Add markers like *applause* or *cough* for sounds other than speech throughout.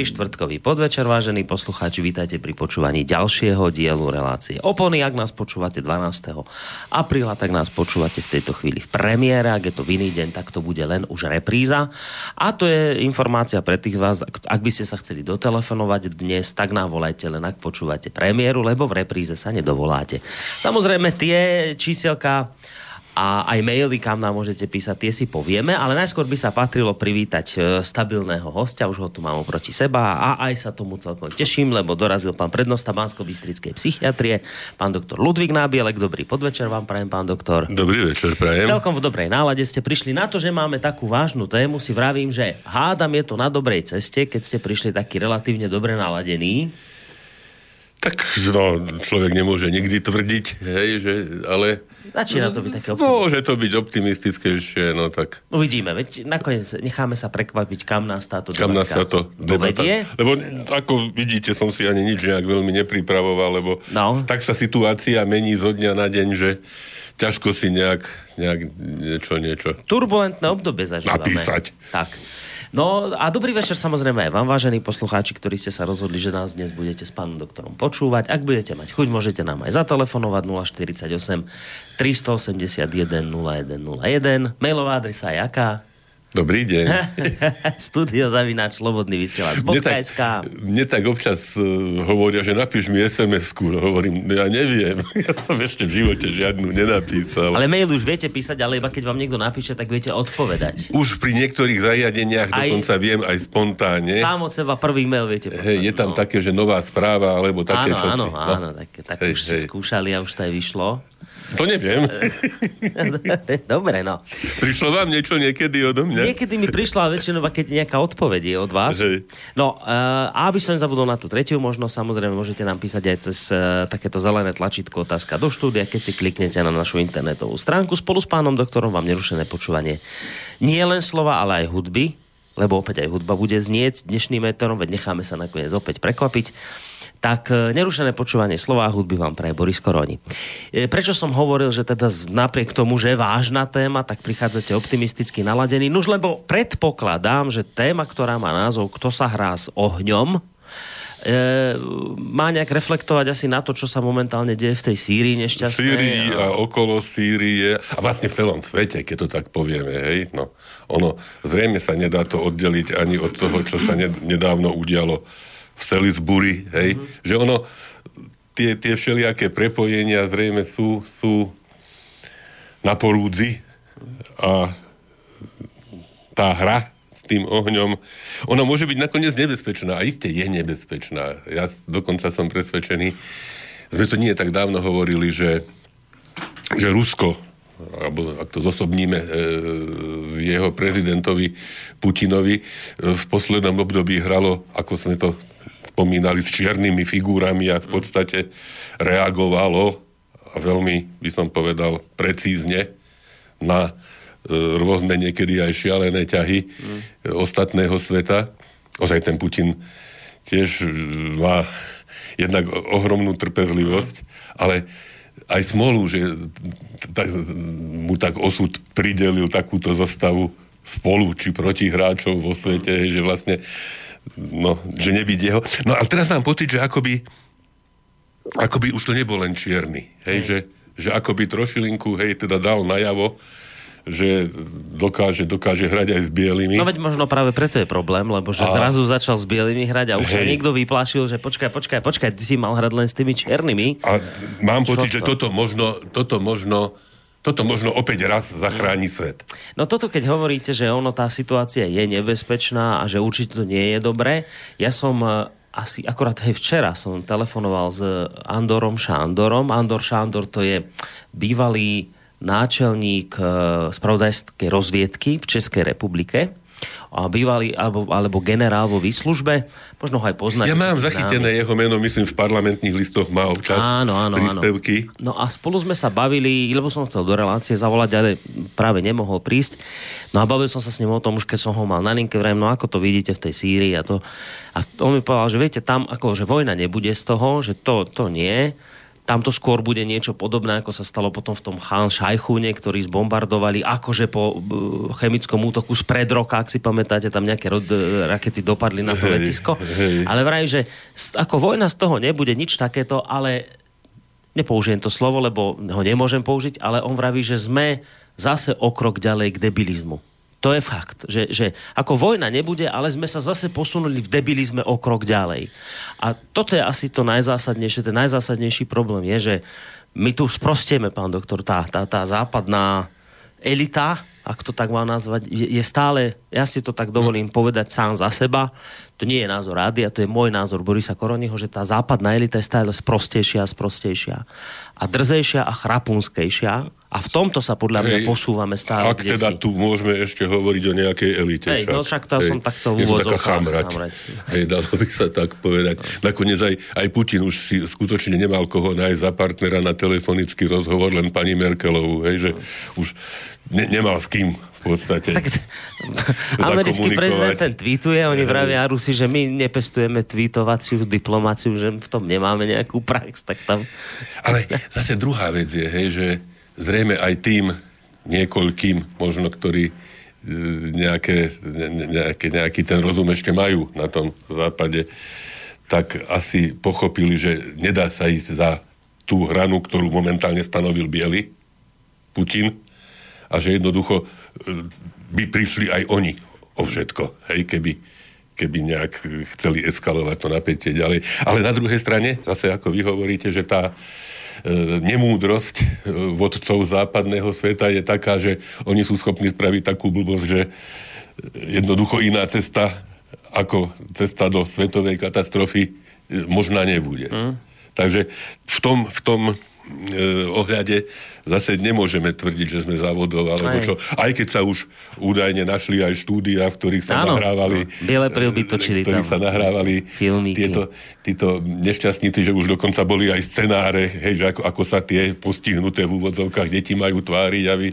Dobrý štvrtkový podvečer, vážení poslucháči, vítajte pri počúvaní ďalšieho dielu relácie Opony. Ak nás počúvate 12. apríla, tak nás počúvate v tejto chvíli v premiére. Ak je to v iný deň, tak to bude len už repríza. A to je informácia pre tých vás, ak by ste sa chceli dotelefonovať dnes, tak nám volajte len ak počúvate premiéru, lebo v repríze sa nedovoláte. Samozrejme tie číselka a aj maily, kam nám môžete písať, tie si povieme, ale najskôr by sa patrilo privítať e, stabilného hostia, už ho tu mám oproti seba a aj sa tomu celkom teším, lebo dorazil pán prednosta Bansko-Bystrickej psychiatrie, pán doktor Ludvík Nábielek. Dobrý podvečer vám prajem, pán doktor. Dobrý večer, prajem. Celkom v dobrej nálade ste prišli na to, že máme takú vážnu tému, si vravím, že hádam je to na dobrej ceste, keď ste prišli taký relatívne dobre naladený. Tak no, človek nemôže nikdy tvrdiť, hej, že, ale... Začína to byť také optimistické. Môže to byť optimistickejšie, no tak... Uvidíme, veď nakoniec necháme sa prekvapiť, kam nás táto kam nás táto debata... Dovedie. Lebo ako vidíte, som si ani nič nejak veľmi nepripravoval, lebo no. tak sa situácia mení zo dňa na deň, že ťažko si nejak, nejak niečo, niečo... Turbulentné obdobie zažívame. Napísať. Tak. No a dobrý večer samozrejme aj vám, vážení poslucháči, ktorí ste sa rozhodli, že nás dnes budete s pánom doktorom počúvať. Ak budete mať chuť, môžete nám aj zatelefonovať 048 381 0101. Mailová adresa je aká? Dobrý deň. *laughs* Studio zavináč slobodný vysielač. Mne tak, mne tak občas uh, hovoria, že napíš mi SMS-ku. No, hovorím, no ja neviem. *laughs* Ja som ešte v živote žiadnu nenapísal. Ale mail už viete písať, ale iba keď vám niekto napíše, tak viete odpovedať. Už pri niektorých zariadeniach aj, dokonca viem aj spontánne. Sám od seba prvý mail viete poslať. Hej, je tam no. také, že nová správa, alebo také, áno, čo áno. Áno, áno, tak, tak hej, už hej. si skúšali a už to aj vyšlo. To neviem. *laughs* Dobre, no. Prišlo vám niečo niekedy odo mňa? Niekedy mi prišla väčšinou, keď nejaká odpoveď je od vás. Hej. No, uh, aby som zabudol na tú tretiu možnosť, samozrejme môžete nám písať aj cez uh, takéto zelené tlačítko otázka do štúdia, keď si kliknete na našu internetovú stránku. Spolu s pánom doktorom vám nerušené počúvanie nie len slova, ale aj hudby, lebo opäť aj hudba bude znieť dnešným meteorom, veď necháme sa nakoniec opäť prekvapiť tak e, nerušené počúvanie slova a hudby vám praje Boris Koroni. E, prečo som hovoril, že teda napriek tomu, že je vážna téma, tak prichádzate optimisticky naladení? Nuž lebo predpokladám, že téma, ktorá má názov Kto sa hrá s ohňom, e, má nejak reflektovať asi na to, čo sa momentálne deje v tej Sýrii nešťastnej. Sýrii a... a okolo Sýrie a vlastne v celom svete, keď to tak povieme, hej, no. Ono, zrejme sa nedá to oddeliť ani od toho, čo sa nedávno udialo v Salisbury, hej, mm-hmm. že ono, tie, tie všelijaké prepojenia zrejme sú, sú na porúdzi a tá hra s tým ohňom, ona môže byť nakoniec nebezpečná a iste je nebezpečná. Ja dokonca som presvedčený, sme to nie tak dávno hovorili, že, že Rusko, alebo ak to zosobníme, e, jeho prezidentovi Putinovi v poslednom období hralo, ako sme to spomínali, s čiernymi figurami a v podstate reagovalo a veľmi, by som povedal, precízne na e, rôzne niekedy aj šialené ťahy mm. ostatného sveta. Ozaj ten Putin tiež e, má jednak ohromnú trpezlivosť, ale aj smolu, že tak, mu tak osud pridelil takúto zostavu spolu či proti hráčov vo svete, že vlastne no, že nebyť jeho. No ale teraz mám pocit, že akoby, akoby už to nebol len čierny, hej, že, že akoby trošilinku, hej, teda dal najavo, že dokáže, dokáže hrať aj s bielými. No veď možno práve preto je problém, lebo že a... zrazu začal s bielými hrať a už sa niekto vyplašil, že počkaj, počkaj, počkaj, ty si mal hrať len s tými čiernymi. A mám Čo pocit, to? že toto možno, toto možno toto možno opäť raz zachráni svet. No toto, keď hovoríte, že ono, tá situácia je nebezpečná a že určite to nie je dobré, ja som e, asi akorát aj včera som telefonoval s Andorom Šándorom. Andor Šándor to je bývalý náčelník e, spravodajskej rozviedky v Českej republike a bývalý alebo, alebo generál vo výslužbe. Možno ho aj poznáte. Ja mám zachytené jeho meno, myslím, v parlamentných listoch má občas áno, áno, príspevky. Áno. No a spolu sme sa bavili, lebo som chcel do relácie zavolať, ale práve nemohol prísť. No a bavil som sa s ním o tom, už keď som ho mal na linke, vrem, no ako to vidíte v tej Sýrii a to. A on mi povedal, že viete, tam ako, že vojna nebude z toho, že to, to nie, tam to skôr bude niečo podobné, ako sa stalo potom v tom Chan Šajchúne, ktorí zbombardovali akože po chemickom útoku z pred roka, ak si pamätáte, tam nejaké rod, rakety dopadli na to hej, letisko. Hej. Ale vraj, že ako vojna z toho nebude nič takéto, ale nepoužijem to slovo, lebo ho nemôžem použiť, ale on vraví, že sme zase o krok ďalej k debilizmu. To je fakt, že, že ako vojna nebude, ale sme sa zase posunuli v debilizme o krok ďalej. A toto je asi to najzásadnejšie, ten najzásadnejší problém je, že my tu sprostieme, pán doktor, tá, tá, tá západná elita, ak to tak mám nazvať, je, je stále, ja si to tak dovolím povedať sám za seba, to nie je názor rádia, to je môj názor Borisa Koroniho, že tá západná elita je stále sprostejšia a sprostejšia. A drzejšia a chrapunskejšia a v tomto sa podľa mňa Hej, posúvame stále. Ak teda si. tu môžeme ešte hovoriť o nejakej elite. Hej, však. no však to Hej, som tak chcel v úvodzovkách. Hej, dalo by sa tak povedať. No. Nakoniec aj, aj Putin už si skutočne nemal koho nájsť za partnera na telefonický rozhovor, len pani Merkelovú, hej, že už ne, nemal s kým v podstate tak, *laughs* Americký prezident ten tweetuje, oni vravia Rusi, že my nepestujeme tweetovaciu diplomáciu, že v tom nemáme nejakú prax, tak tam... Ale zase druhá vec je, hej, že zrejme aj tým niekoľkým, možno ktorí e, nejaké, nejaké, nejaký ten rozum ešte majú na tom západe, tak asi pochopili, že nedá sa ísť za tú hranu, ktorú momentálne stanovil Biely, Putin, a že jednoducho e, by prišli aj oni o všetko, hej, keby, keby nejak chceli eskalovať to napätie ďalej. Ale na druhej strane, zase ako vy hovoríte, že tá nemúdrosť e, vodcov západného sveta je taká, že oni sú schopní spraviť takú blbosť, že jednoducho iná cesta ako cesta do svetovej katastrofy e, možná nebude. Mm. Takže v tom, v tom e, ohľade zase nemôžeme tvrdiť, že sme závodov, alebo aj. čo. Aj keď sa už údajne našli aj štúdia, v ktorých sa Áno, nahrávali... No, biele prilby točili tam. sa nahrávali tieto, títo nešťastníci, že už dokonca boli aj scenáre, hej, že ako, ako sa tie postihnuté v úvodzovkách deti majú tváriť, aby,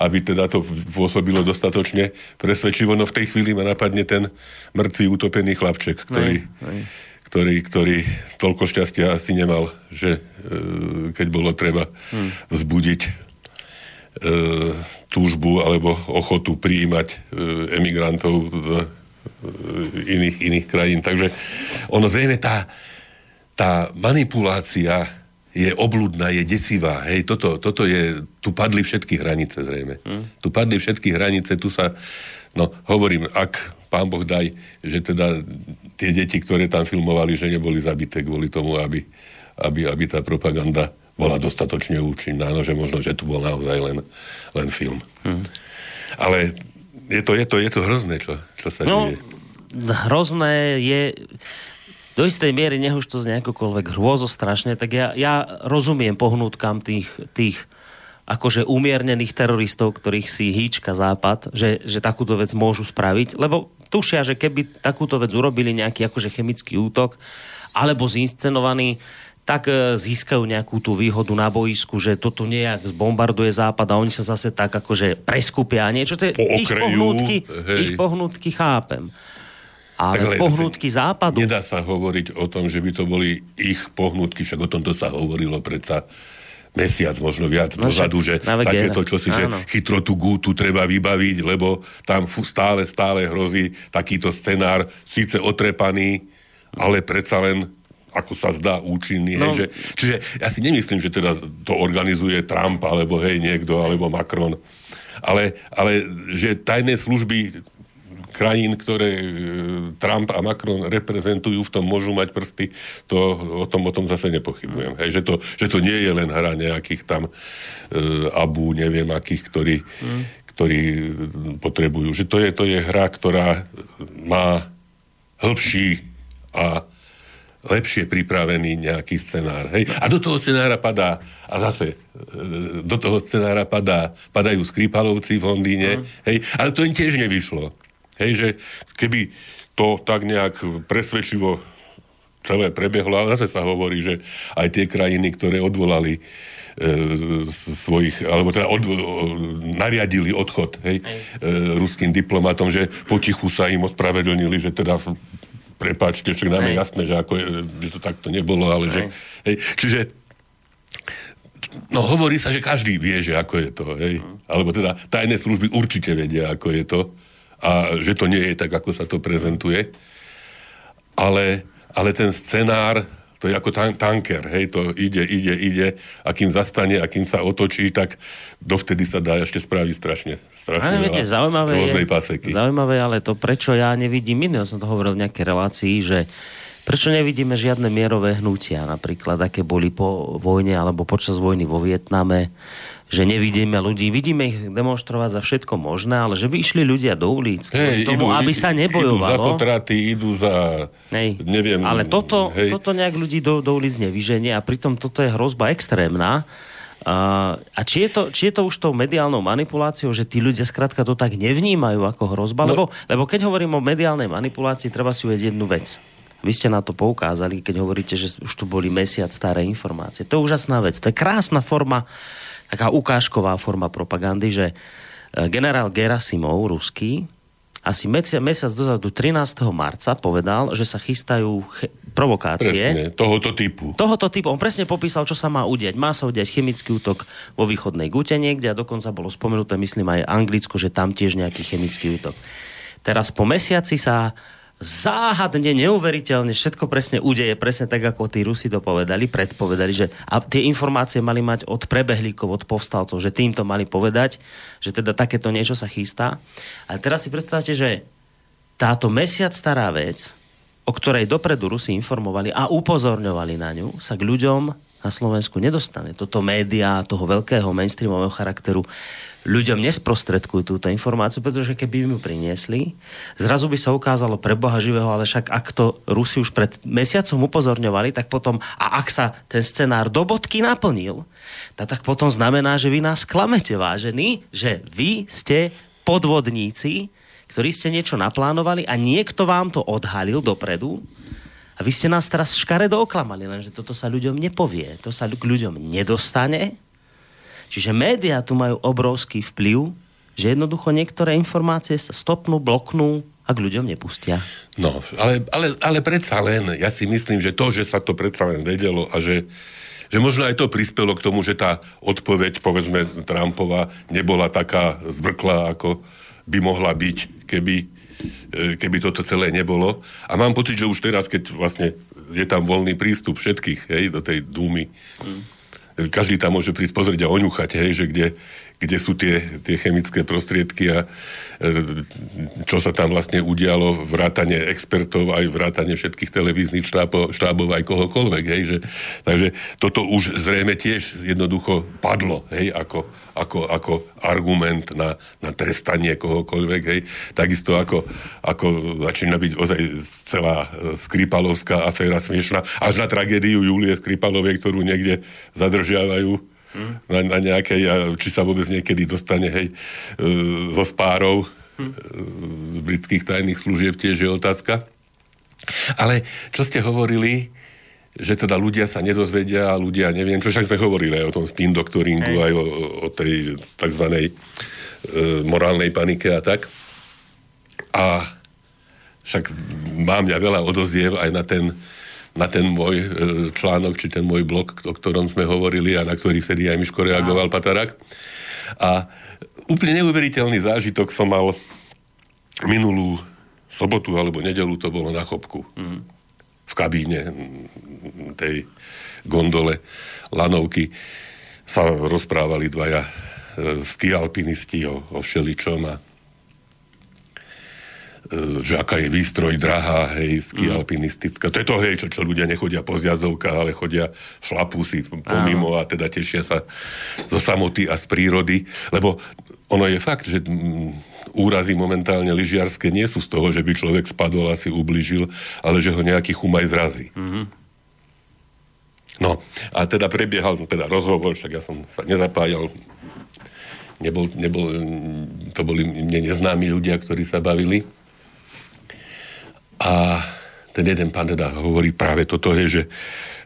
aby teda to pôsobilo dostatočne presvedčivo. No v tej chvíli ma napadne ten mŕtvý utopený chlapček, ktorý... Aj, aj ktorý, ktorý toľko šťastia asi nemal, že e, keď bolo treba hmm. vzbudiť e, túžbu alebo ochotu prijímať e, emigrantov z e, iných, iných krajín. Takže ono zrejme tá, tá manipulácia je obludná, je desivá. Hej, toto, toto je, tu padli všetky hranice zrejme. Hmm. Tu padli všetky hranice, tu sa, no hovorím, ak pán Boh daj, že teda tie deti, ktoré tam filmovali, že neboli zabité kvôli tomu, aby, aby, aby tá propaganda bola dostatočne účinná, no že možno, že tu bol naozaj len, len film. Hmm. Ale je to, je to, je to hrozné, čo, čo sa no, deje. Hrozné je do istej miery, nech už to z nejakokoľvek hrôzo strašne, tak ja, ja rozumiem pohnutkám tých, tých akože umiernených teroristov, ktorých si hýčka západ, že, že takúto vec môžu spraviť, lebo tušia, že keby takúto vec urobili nejaký akože chemický útok alebo zinscenovaný, tak e, získajú nejakú tú výhodu na boisku, že toto nejak zbombarduje západ a oni sa zase tak akože preskupia a niečo. To je, ich, pohnutky, ich pohnutky chápem. Ale, tak, pohnutky západu... Nedá sa hovoriť o tom, že by to boli ich pohnutky, však o tomto sa hovorilo predsa mesiac, možno viac no, dozadu, že takéto čosi, že chytro tú gútu treba vybaviť, lebo tam stále, stále hrozí takýto scenár, síce otrepaný, ale predsa len ako sa zdá účinný. No. Hej, že, čiže ja si nemyslím, že teda to organizuje Trump, alebo hej, niekto, alebo Macron. Ale, ale že tajné služby krajín, ktoré e, Trump a Macron reprezentujú, v tom môžu mať prsty, to, o, tom, o tom zase nepochybujem. Hej, že, to, že to nie je len hra nejakých tam e, abu, neviem akých, ktorí, mm. ktorí potrebujú. Že to je, to je hra, ktorá má hĺbší a lepšie pripravený nejaký scenár. Hej? A do toho scenára padá, a zase, e, do toho scenára padá, padajú Skripalovci v Londýne, mm. hej? ale to im tiež nevyšlo. Hej, že keby to tak nejak presvedčivo celé prebehlo, ale zase sa hovorí, že aj tie krajiny, ktoré odvolali e, svojich, alebo teda od, o, nariadili odchod hej, e, ruským diplomatom, že potichu sa im ospravedlnili, že teda prepáčte, však nám je jasné, že, ako, že to takto nebolo, ale že... Hej, čiže No, hovorí sa, že každý vie, že ako je to, hej. Alebo teda tajné služby určite vedia, ako je to. A že to nie je tak, ako sa to prezentuje. Ale, ale ten scenár, to je ako tan- tanker, hej, to ide, ide, ide a kým zastane a kým sa otočí, tak dovtedy sa dá ešte spraviť strašne, strašne Ale viete, zaujímavé je, paseky. zaujímavé, ale to prečo ja nevidím, minul som to hovoril v nejakej relácii, že Prečo nevidíme žiadne mierové hnutia, napríklad, aké boli po vojne alebo počas vojny vo Vietname, že nevidíme ľudí, vidíme ich demonstrovať za všetko možné, ale že by išli ľudia do ulic hey, tomu, idú, aby sa nebojovalo. Idú za potraty, idú za... Hej. Neviem... Ale toto, hej. toto nejak ľudí do, do ulic nevyženie a pritom toto je hrozba extrémna. Uh, a či je, to, či je to už tou mediálnou manipuláciou, že tí ľudia skrátka to tak nevnímajú ako hrozba? No. Lebo, lebo keď hovorím o mediálnej manipulácii, treba si uvedieť jednu vec. Vy ste na to poukázali, keď hovoríte, že už tu boli mesiac staré informácie. To je úžasná vec. To je krásna forma, taká ukážková forma propagandy, že e, generál Gerasimov, ruský, asi mesiac, mesiac dozadu, 13. marca, povedal, že sa chystajú ch- provokácie. Presne, tohoto typu. Tohoto typu. On presne popísal, čo sa má udiať. Má sa udiať chemický útok vo východnej Gute niekde a dokonca bolo spomenuté, myslím aj Anglicko, že tam tiež nejaký chemický útok. Teraz po mesiaci sa záhadne, neuveriteľne, všetko presne udeje, presne tak, ako tí Rusi to povedali, predpovedali, že a tie informácie mali mať od prebehlíkov, od povstalcov, že týmto mali povedať, že teda takéto niečo sa chystá. Ale teraz si predstavte, že táto mesiac stará vec, o ktorej dopredu Rusi informovali a upozorňovali na ňu, sa k ľuďom na Slovensku nedostane. Toto média toho veľkého mainstreamového charakteru ľuďom nesprostredkujú túto informáciu, pretože keby mu priniesli, zrazu by sa ukázalo pre Boha živého, ale však ak to Rusi už pred mesiacom upozorňovali, tak potom, a ak sa ten scenár do bodky naplnil, tak potom znamená, že vy nás klamete, vážení, že vy ste podvodníci, ktorí ste niečo naplánovali a niekto vám to odhalil dopredu a vy ste nás teraz škaredo oklamali, lenže toto sa ľuďom nepovie. To sa k ľuďom nedostane. Čiže médiá tu majú obrovský vplyv, že jednoducho niektoré informácie sa stopnú, bloknú a k ľuďom nepustia. No, ale, ale, ale predsa len, ja si myslím, že to, že sa to predsa len vedelo a že, že možno aj to prispelo k tomu, že tá odpoveď, povedzme, Trumpova nebola taká zbrklá, ako by mohla byť, keby, keby toto celé nebolo. A mám pocit, že už teraz, keď vlastne je tam voľný prístup všetkých hej, do tej dúmy, mm. každý tam môže prísť pozrieť a oňuchať, hej, že kde, kde sú tie, tie chemické prostriedky a e, čo sa tam vlastne udialo, vrátanie expertov, aj vrátanie všetkých televíznych štábov, štábov aj kohokoľvek. Hej, že, takže toto už zrejme tiež jednoducho padlo hej, ako, ako, ako argument na, na trestanie kohokoľvek. Hej. Takisto ako, ako začína byť ozaj celá Skripalovská aféra smiešná, až na tragédiu Julie Skripalovej, ktorú niekde zadržiavajú hmm. na, na nejakej, či sa vôbec niekedy dostane, hej, zo e, spárov hmm. z britských tajných služieb tiež je otázka. Ale čo ste hovorili, že teda ľudia sa nedozvedia a ľudia neviem, čo však sme hovorili aj o tom spin doktoringu, aj o, o tej tzv. E, morálnej panike a tak. A však mám ja veľa odoziev aj na ten na ten môj e, článok, či ten môj blog, o ktorom sme hovorili a na ktorý vtedy aj Miško reagoval, Patarak. A úplne neuveriteľný zážitok som mal minulú sobotu alebo nedelu, to bolo na chopku. Mm. V kabíne tej gondole lanovky sa rozprávali dvaja e, skialpinisti o, o všeličom a že aká je výstroj drahá, hej, ski mm. alpinistická. To je to, hej, čo, čo ľudia nechodia po zjazdovkách, ale chodia, šlapú si pomimo a teda tešia sa zo samoty a z prírody. Lebo ono je fakt, že úrazy momentálne lyžiarske nie sú z toho, že by človek spadol a si ubližil, ale že ho nejaký chumaj zrazí. Mm-hmm. No, a teda prebiehal teda rozhovor, však ja som sa nezapájal, nebol, nebol, to boli mne neznámi ľudia, ktorí sa bavili. A ten jeden pán teda hovorí práve toto, je, že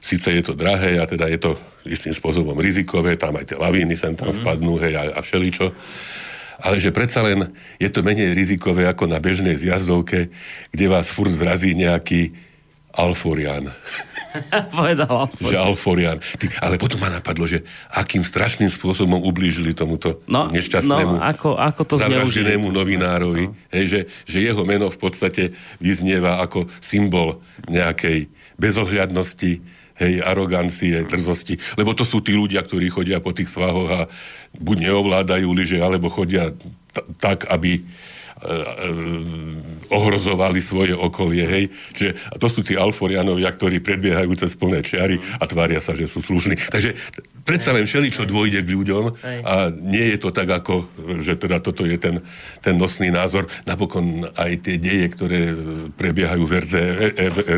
síce je to drahé a teda je to istým spôsobom rizikové, tam aj tie lavíny sem tam mm-hmm. spadnú, hej, a, a všeličo, ale že predsa len je to menej rizikové ako na bežnej zjazdovke, kde vás furt zrazí nejaký Alforian. *laughs* Povedal Alforian. Že Alforian. Ty, ale potom ma napadlo, že akým strašným spôsobom ublížili tomuto no, nešťastnému no, ako, ako to zavraždenému novinárovi. No. Hej, že, že jeho meno v podstate vyznieva ako symbol nejakej bezohľadnosti, hej, arogancie, drzosti. Lebo to sú tí ľudia, ktorí chodia po tých svahoch a buď neovládajú lyže, alebo chodia t- tak, aby ohrozovali svoje okolie, hej. Čiže a to sú tí alforianovia, ktorí predbiehajú cez plné čiary a tvária sa, že sú slušní. Takže predsa len všeli, čo dôjde k ľuďom a nie je to tak, ako, že teda toto je ten, ten nosný názor. Napokon aj tie deje, ktoré prebiehajú v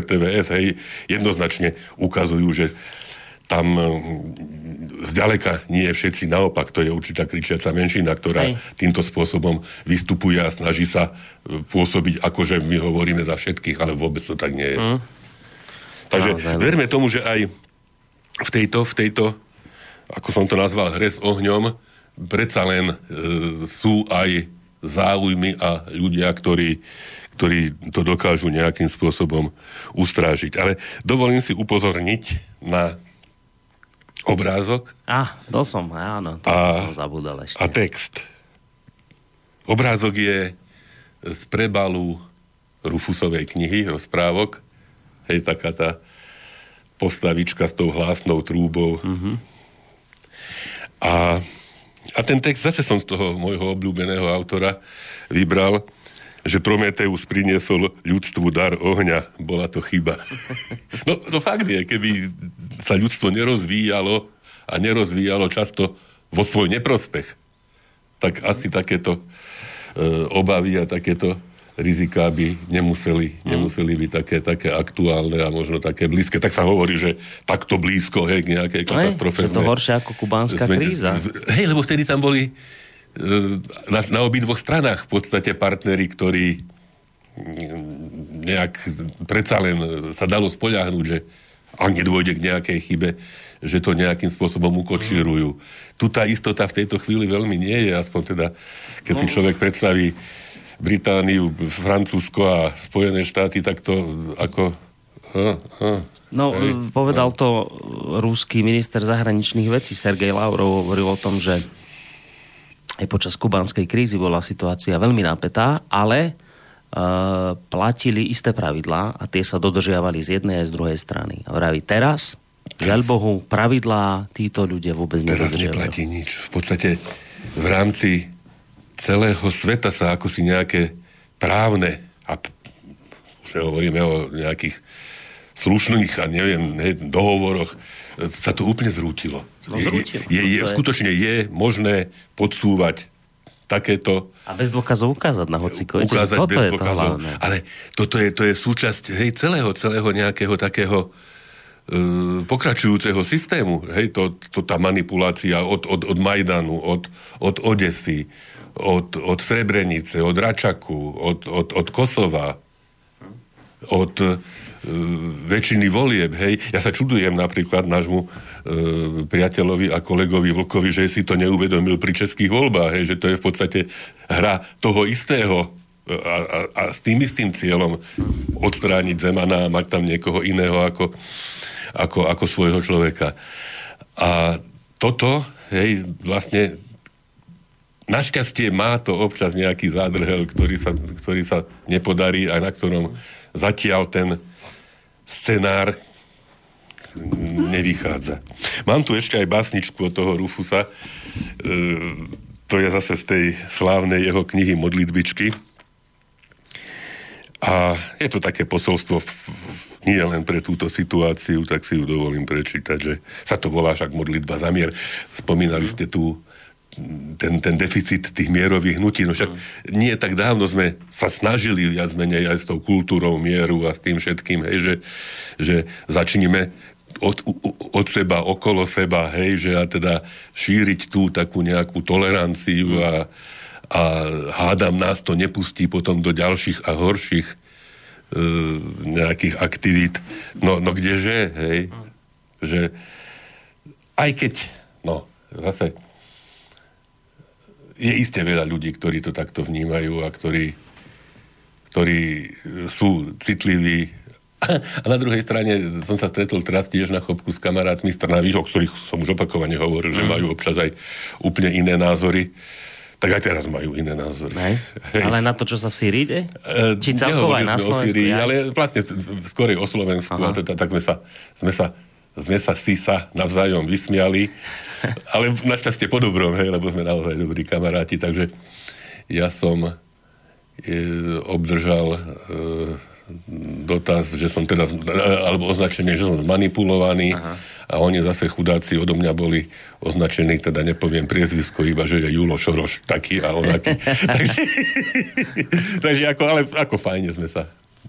RTVS, hej, jednoznačne ukazujú, že tam mm, zďaleka nie všetci, naopak to je určitá kričiaca menšina, ktorá Hej. týmto spôsobom vystupuje a snaží sa e, pôsobiť, ako že my hovoríme za všetkých, ale vôbec to tak nie je. Mm. Takže no, verme tomu, že aj v tejto, v tejto, ako som to nazval, hre s ohňom, predsa len e, sú aj záujmy a ľudia, ktorí, ktorí to dokážu nejakým spôsobom ustrážiť. Ale dovolím si upozorniť na obrázok. A, to som, áno, to a, som zabudol ešte. A text. Obrázok je z prebalu Rufusovej knihy, rozprávok. Hej, taká tá postavička s tou hlásnou trúbou. Mm-hmm. A, a ten text zase som z toho môjho obľúbeného autora vybral, že Prometeus priniesol ľudstvu dar ohňa. Bola to chyba. *laughs* No, no fakt je, keby sa ľudstvo nerozvíjalo a nerozvíjalo často vo svoj neprospech, tak asi takéto e, obavy a takéto rizika by nemuseli, mm. nemuseli byť také, také aktuálne a možno také blízke. Tak sa hovorí, že takto blízko hej, k nejakej katastrofe. Hej, to horšie ako kubánska sme, kríza. Hej, lebo vtedy tam boli na, na obidvoch stranách v podstate partneri, ktorí nejak predsa len sa dalo spoľahnúť, že ak nedôjde k nejakej chybe, že to nejakým spôsobom ukočírujú. Tu tá istota v tejto chvíli veľmi nie je, aspoň teda, keď no. si človek predstaví Britániu, Francúzsko a Spojené štáty, tak to ako... No, hej, povedal to rúský minister zahraničných vecí Sergej Lavrov, hovoril o tom, že aj počas kubánskej krízy bola situácia veľmi napätá, ale uh, platili isté pravidlá a tie sa dodržiavali z jednej aj z druhej strany. A vraví, teraz, žiaľ Bohu, pravidlá títo ľudia vôbec teraz nedodržiavajú. Teraz neplatí nič. V podstate v rámci celého sveta sa ako si nejaké právne a už hovoríme o nejakých slušných a neviem, ne, dohovoroch, sa to úplne zrútilo. No, zrútilo. Je, je, je, skutočne je možné podsúvať takéto... A bez dôkazov ukázať na hociko. Ukázať toto bez je dôkazov. To ale toto je, to je súčasť hej, celého, celého nejakého takého e, pokračujúceho systému. Hej, to, to tá manipulácia od, od, od Majdanu, od, od Odesy, od, od Srebrenice, od Račaku, od, od, od Kosova, od e, väčšiny volieb, hej. Ja sa čudujem napríklad nášmu e, priateľovi a kolegovi Vlkovi, že si to neuvedomil pri českých voľbách, hej, že to je v podstate hra toho istého a, a, a s tým istým cieľom odstrániť Zemana a mať tam niekoho iného ako, ako, ako svojho človeka. A toto, hej, vlastne Našťastie má to občas nejaký zádrhel, ktorý sa, ktorý sa nepodarí a na ktorom zatiaľ ten scenár nevychádza. Mám tu ešte aj básničku od toho Rufusa. E, to je zase z tej slávnej jeho knihy Modlitbičky. A je to také posolstvo nie len pre túto situáciu, tak si ju dovolím prečítať, že sa to volá však modlitba za mier. Spomínali ste tu ten, ten deficit tých mierových hnutí. No však mm. nie tak dávno sme sa snažili viac menej aj s tou kultúrou mieru a s tým všetkým, hej, že, že začníme od, od seba, okolo seba, hej, že a teda šíriť tú takú nejakú toleranciu a, a hádam nás to nepustí potom do ďalších a horších e, nejakých aktivít. No, no kdeže, hej, že aj keď, no, zase je iste veľa ľudí, ktorí to takto vnímajú a ktorí, ktorí sú citliví *laughs* A na druhej strane som sa stretol teraz tiež na chopku s kamarátmi z Trnavy, o ktorých som už opakovane hovoril, mm. že majú občas aj úplne iné názory. Tak aj teraz majú iné názory. Hej. Hej. Ale na to, čo sa v Sýrii ide? E, Či celkovo aj na Slovensku? Sýrii, ja? ale vlastne skôr o Slovensku. A teda, tak sme sa, sme sa sme sa si sa navzájom vysmiali, ale našťastie po dobrom, hej, lebo sme naozaj dobrí kamaráti, takže ja som e, obdržal e, dotaz, že som teda, alebo označenie, že som zmanipulovaný Aha. a oni zase chudáci odo mňa boli označení, teda nepoviem priezvisko, iba že je Julo Šoroš taký a onaký. *laughs* takže, takže ako, ale ako fajne sme sa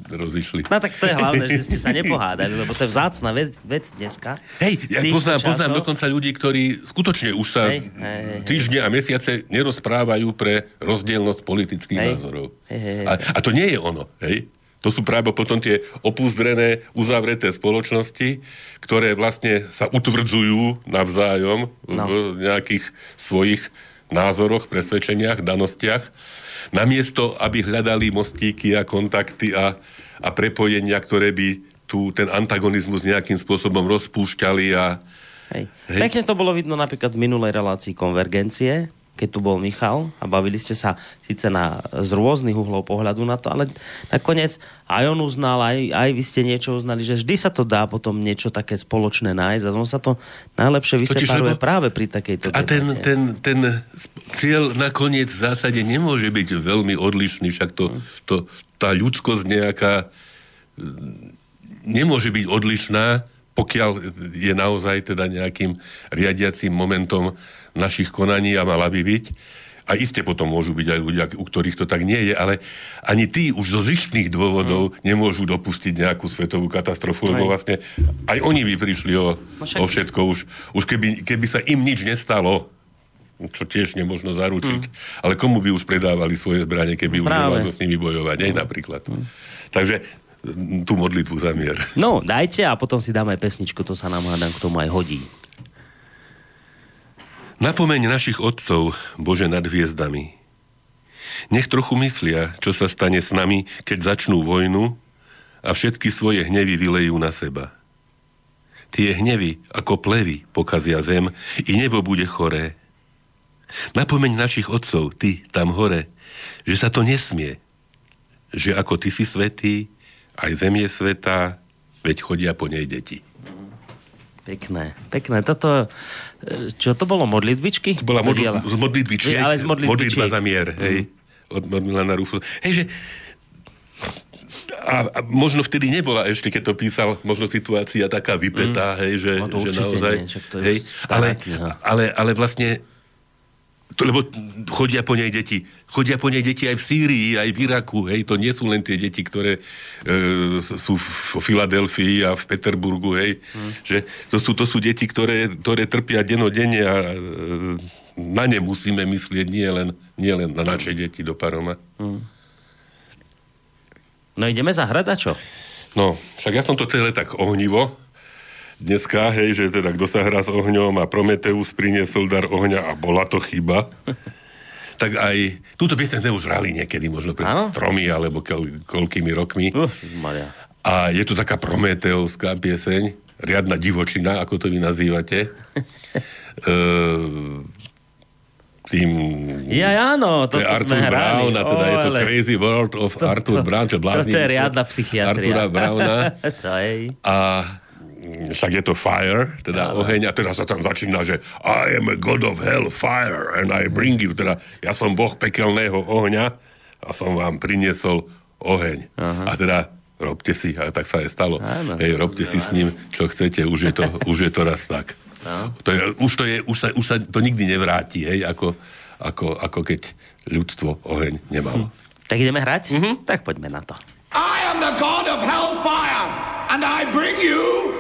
rozišli. No tak to je hlavné, že ste sa nepohádali, lebo to je vzácna vec, vec dneska. Hej, ja poznám, poznám dokonca ľudí, ktorí skutočne už sa hej, hej, hej, týždne a mesiace nerozprávajú pre rozdielnosť politických hej, názorov. Hej, hej, hej. A, a to nie je ono, hej? To sú práve potom tie opúzdrené, uzavreté spoločnosti, ktoré vlastne sa utvrdzujú navzájom no. v nejakých svojich názoroch, presvedčeniach, danostiach namiesto, aby hľadali mostíky a kontakty a, a prepojenia, ktoré by tu ten antagonizmus nejakým spôsobom rozpúšťali a... Hej. Hej. Pekne to bolo vidno napríklad v minulej relácii konvergencie, keď tu bol Michal a bavili ste sa síce na, z rôznych uhlov pohľadu na to, ale nakoniec aj on uznal, aj, aj vy ste niečo uznali, že vždy sa to dá potom niečo také spoločné nájsť a on sa to najlepšie vyseparuje práve pri takejto A ten, ten, ten cieľ nakoniec v zásade nemôže byť veľmi odlišný, však to, to, tá ľudskosť nejaká nemôže byť odlišná, pokiaľ je naozaj teda nejakým riadiacím momentom našich konaní a mala by byť. A iste potom môžu byť aj ľudia, u ktorých to tak nie je, ale ani tí už zo zištných dôvodov mm. nemôžu dopustiť nejakú svetovú katastrofu, lebo vlastne aj oni by prišli o, o všetko. Už, už keby, keby sa im nič nestalo, čo tiež nemôžno zaručiť, mm. ale komu by už predávali svoje zbranie, keby už nemôžu s nimi bojovať, aj napríklad. Mm. Takže tú modlitbu zamier. No, dajte a potom si dáme pesničku, to sa nám hádam k tomu aj hodí. Napomeň našich otcov, Bože nad hviezdami. Nech trochu myslia, čo sa stane s nami, keď začnú vojnu a všetky svoje hnevy vylejú na seba. Tie hnevy ako plevy pokazia zem i nebo bude choré. Napomeň našich otcov, ty tam hore, že sa to nesmie. Že ako ty si svetý, aj zem je svetá, veď chodia po nej deti. Pekné, pekné. Toto, e, čo to bolo, modlitbičky? To bola modl- z modlitbičiek. Ale z modlitbičiek. Modlitba za mier, hej. Mm. Od, od Milana Rufu. Hej, že a, a možno vtedy nebola ešte, keď to písal, možno situácia taká vypetá, mm. hej, že, no že naozaj... Nie, to hej, ale, ale, ale vlastne to, lebo chodia po nej deti. Chodia po nej deti aj v Sýrii, aj v Iraku. Hej, to nie sú len tie deti, ktoré e, sú v Filadelfii a v Peterburgu. Hej. Hmm. Že to, sú, to sú deti, ktoré, ktoré trpia denodenne a e, na ne musíme myslieť, nie len, nie len na naše deti do paroma. Hmm. No ideme zahrať a čo? No, však ja som to celé tak ohnivo dneska, hej, že teda kto sa hrá s ohňom a Prometeus priniesol dar ohňa a bola to chyba. *laughs* tak aj túto pieseň sme už hrali niekedy, možno pred ano? tromi alebo keľ, koľkými rokmi. Uh, a je to taká prometeovská pieseň, riadna divočina, ako to vy nazývate. uh, *laughs* tým... Ja, áno, to je Arthur Brown, a teda oh, je to ale... Crazy World of to, Arthur Brown, čo blázní. To je riadna psychiatria. Artura Browna. *laughs* to je. A však je to fire, teda Áno. oheň, a teda sa tam začína, že I am a god of hell, fire, and I bring you, teda ja som boh pekelného ohňa a som vám priniesol oheň. Aha. A teda robte si, a tak sa aj stalo. Áno. Hej, robte si s ním, čo chcete, už je to, *laughs* už je to raz tak. To je, už, to je, už, sa, už sa to nikdy nevráti, hej, ako, ako, ako keď ľudstvo oheň nemalo. Hm. Tak ideme hrať? Mm-hmm. Tak poďme na to. I am the god of hellfire and I bring you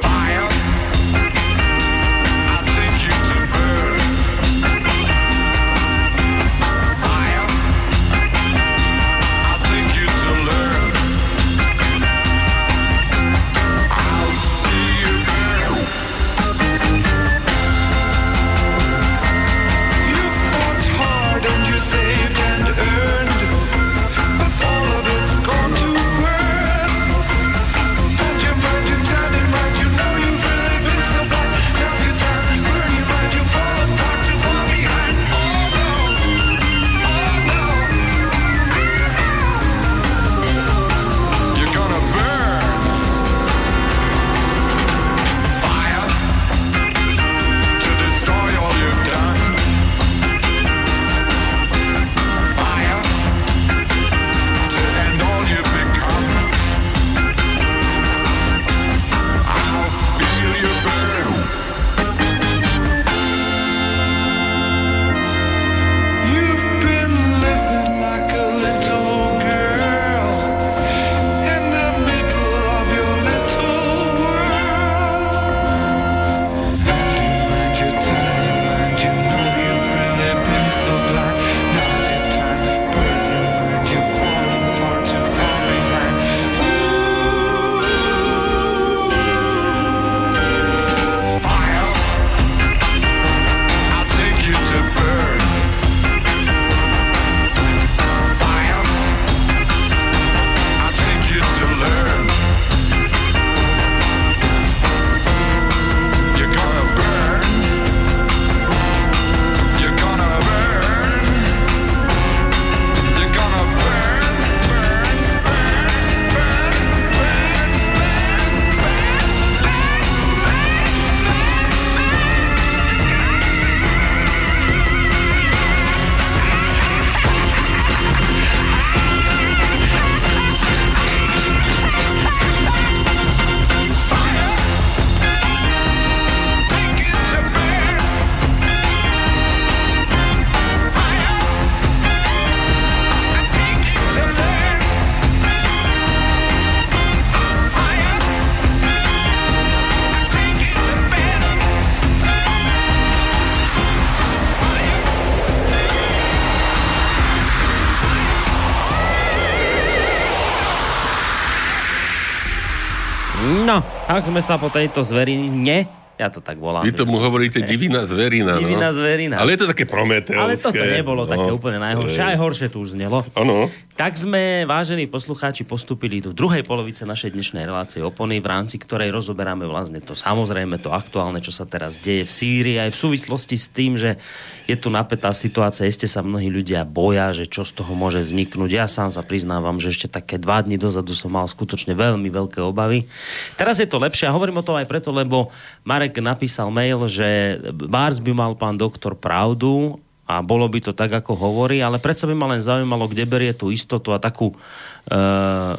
No, tak sme sa po tejto zverine ja to tak volám. Vy tomu hovoríte divina zverina, divina no? zverina. Ale je to také prometeovské. Ale toto nebolo no. také úplne najhoršie. Aj horšie tu už znelo. Ano. Tak sme, vážení poslucháči, postupili do druhej polovice našej dnešnej relácie opony, v rámci ktorej rozoberáme vlastne to samozrejme, to aktuálne, čo sa teraz deje v Sýrii, aj v súvislosti s tým, že je tu napätá situácia, ešte sa mnohí ľudia boja, že čo z toho môže vzniknúť. Ja sám sa priznávam, že ešte také dva dny dozadu som mal skutočne veľmi veľké obavy. Teraz je to lepšie a hovorím o tom aj preto, lebo Marek napísal mail, že Bárs by mal pán doktor pravdu a bolo by to tak, ako hovorí, ale predsa by ma len zaujímalo, kde berie tú istotu a takú, uh,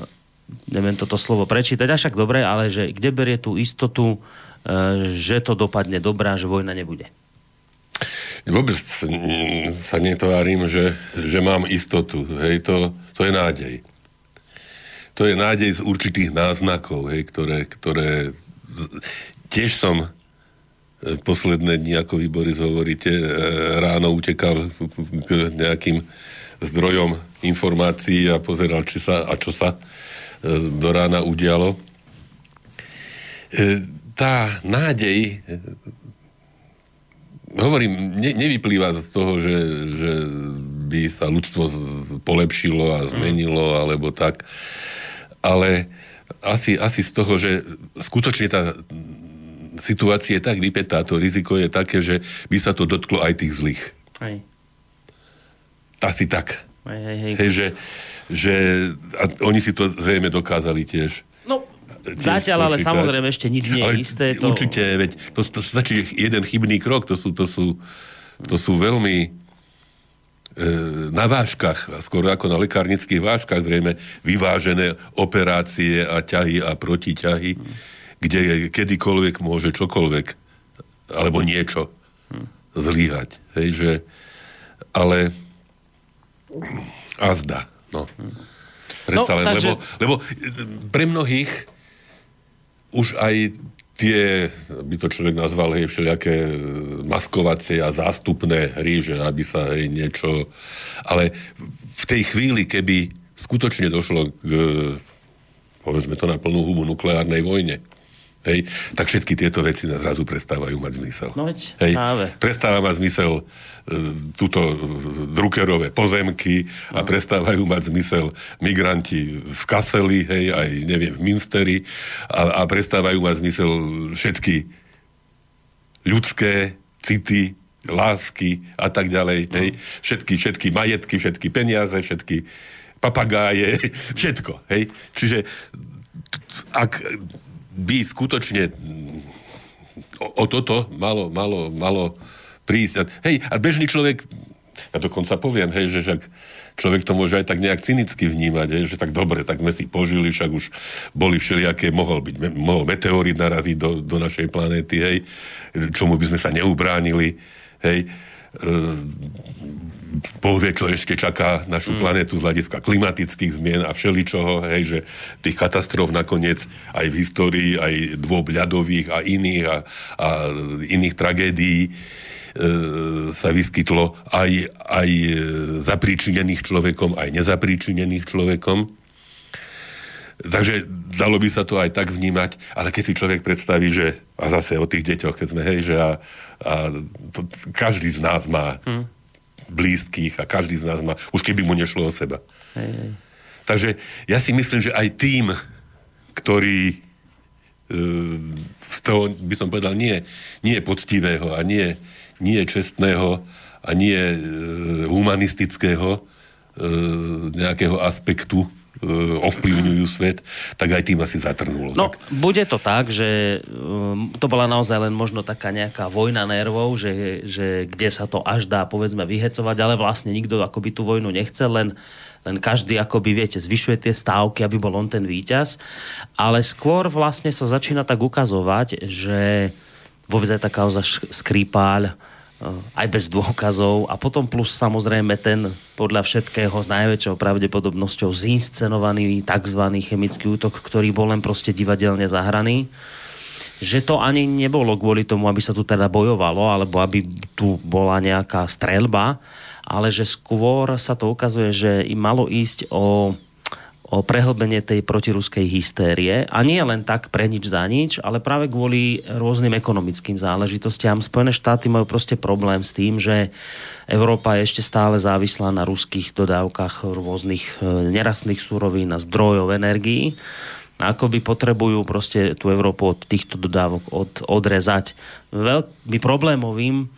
neviem toto slovo prečítať, až však dobre, ale že kde berie tú istotu, uh, že to dopadne dobrá, že vojna nebude. Vôbec sa netvárim, že, že mám istotu. Hej, to, to je nádej. To je nádej z určitých náznakov, hej, ktoré, ktoré tiež som posledné dni, ako vy Boris hovoríte, e, ráno utekal k nejakým zdrojom informácií a pozeral, či sa, a čo sa e, do rána udialo. E, tá nádej hovorím, ne, nevyplýva z toho, že, že by sa ľudstvo polepšilo a zmenilo, alebo tak, ale asi, asi z toho, že skutočne tá situácia je tak vypetá, to riziko je také, že by sa to dotklo aj tých zlých. Hej. Asi tak. Hej, hej, hej. hej že, že a oni si to zrejme dokázali tiež. No, Zatiaľ, ale samozrejme ešte nič nie je ale isté. To... Určite, veď to, to stačí jeden chybný krok, to sú, to sú, to sú veľmi e, na vážkach, skoro ako na lekárnických vážkach zrejme, vyvážené operácie a ťahy a protiťahy. Hmm kde kedykoľvek môže čokoľvek alebo niečo zlíhať. Hej, že, ale azda. No. Predsa no, len, takže... lebo, lebo pre mnohých už aj tie, by to človek nazval, hej, všelijaké maskovacie a zástupné hry, že aby sa hej, niečo... Ale v tej chvíli, keby skutočne došlo k, povedzme to na plnú hubu, nukleárnej vojne, hej, tak všetky tieto veci nás zrazu prestávajú mať zmysel. No veď, hej, práve. Prestáva mať zmysel e, túto drukerové pozemky a no. prestávajú mať zmysel migranti v Kaseli, hej, aj neviem, v Minsteri a, a prestávajú mať zmysel všetky ľudské city, lásky a tak ďalej. No. Hej. Všetky, všetky majetky, všetky peniaze, všetky papagáje, *laughs* všetko. Hej. Čiže ak by skutočne o, toto malo, malo, malo prísť. Hej, a bežný človek, ja dokonca poviem, hej, že však človek to môže aj tak nejak cynicky vnímať, hej, že tak dobre, tak sme si požili, však už boli všelijaké, mohol byť, mohol meteorit naraziť do, do našej planéty, hej, čomu by sme sa neubránili, hej, Boh vie, čo ešte čaká našu mm. planetu z hľadiska klimatických zmien a všeličoho, hej, že tých katastrof nakoniec aj v histórii, aj dôb ľadových a iných a, a iných tragédií e, sa vyskytlo aj, aj zapríčinených človekom, aj nezapríčinených človekom. Takže dalo by sa to aj tak vnímať, ale keď si človek predstaví, že a zase o tých deťoch, keď sme, hej, že a, a to, každý z nás má hmm blízkych a každý z nás má, už keby mu nešlo o seba. Hej, hej. Takže ja si myslím, že aj tým, ktorý e, toho by som povedal nie, nie poctivého a nie, nie čestného a nie e, humanistického e, nejakého aspektu ovplyvňujú svet, tak aj tým asi zatrnulo. No, tak. bude to tak, že um, to bola naozaj len možno taká nejaká vojna nervov, že, že kde sa to až dá, povedzme, vyhecovať, ale vlastne nikto akoby tú vojnu nechce, len len každý akoby, viete, zvyšuje tie stávky, aby bol on ten víťaz. Ale skôr vlastne sa začína tak ukazovať, že vôbec aj tá kauza Skripáľ, aj bez dôkazov a potom plus samozrejme ten podľa všetkého s najväčšou pravdepodobnosťou zinscenovaný tzv. chemický útok, ktorý bol len proste divadelne zahraný že to ani nebolo kvôli tomu, aby sa tu teda bojovalo, alebo aby tu bola nejaká streľba, ale že skôr sa to ukazuje, že im malo ísť o o prehlbenie tej protiruskej hystérie a nie len tak pre nič za nič, ale práve kvôli rôznym ekonomickým záležitostiam. Spojené štáty majú proste problém s tým, že Európa je ešte stále závislá na ruských dodávkach rôznych e, nerastných súrovín a zdrojov energií. Ako by potrebujú proste tú Európu od týchto dodávok od, odrezať. Veľmi problémovým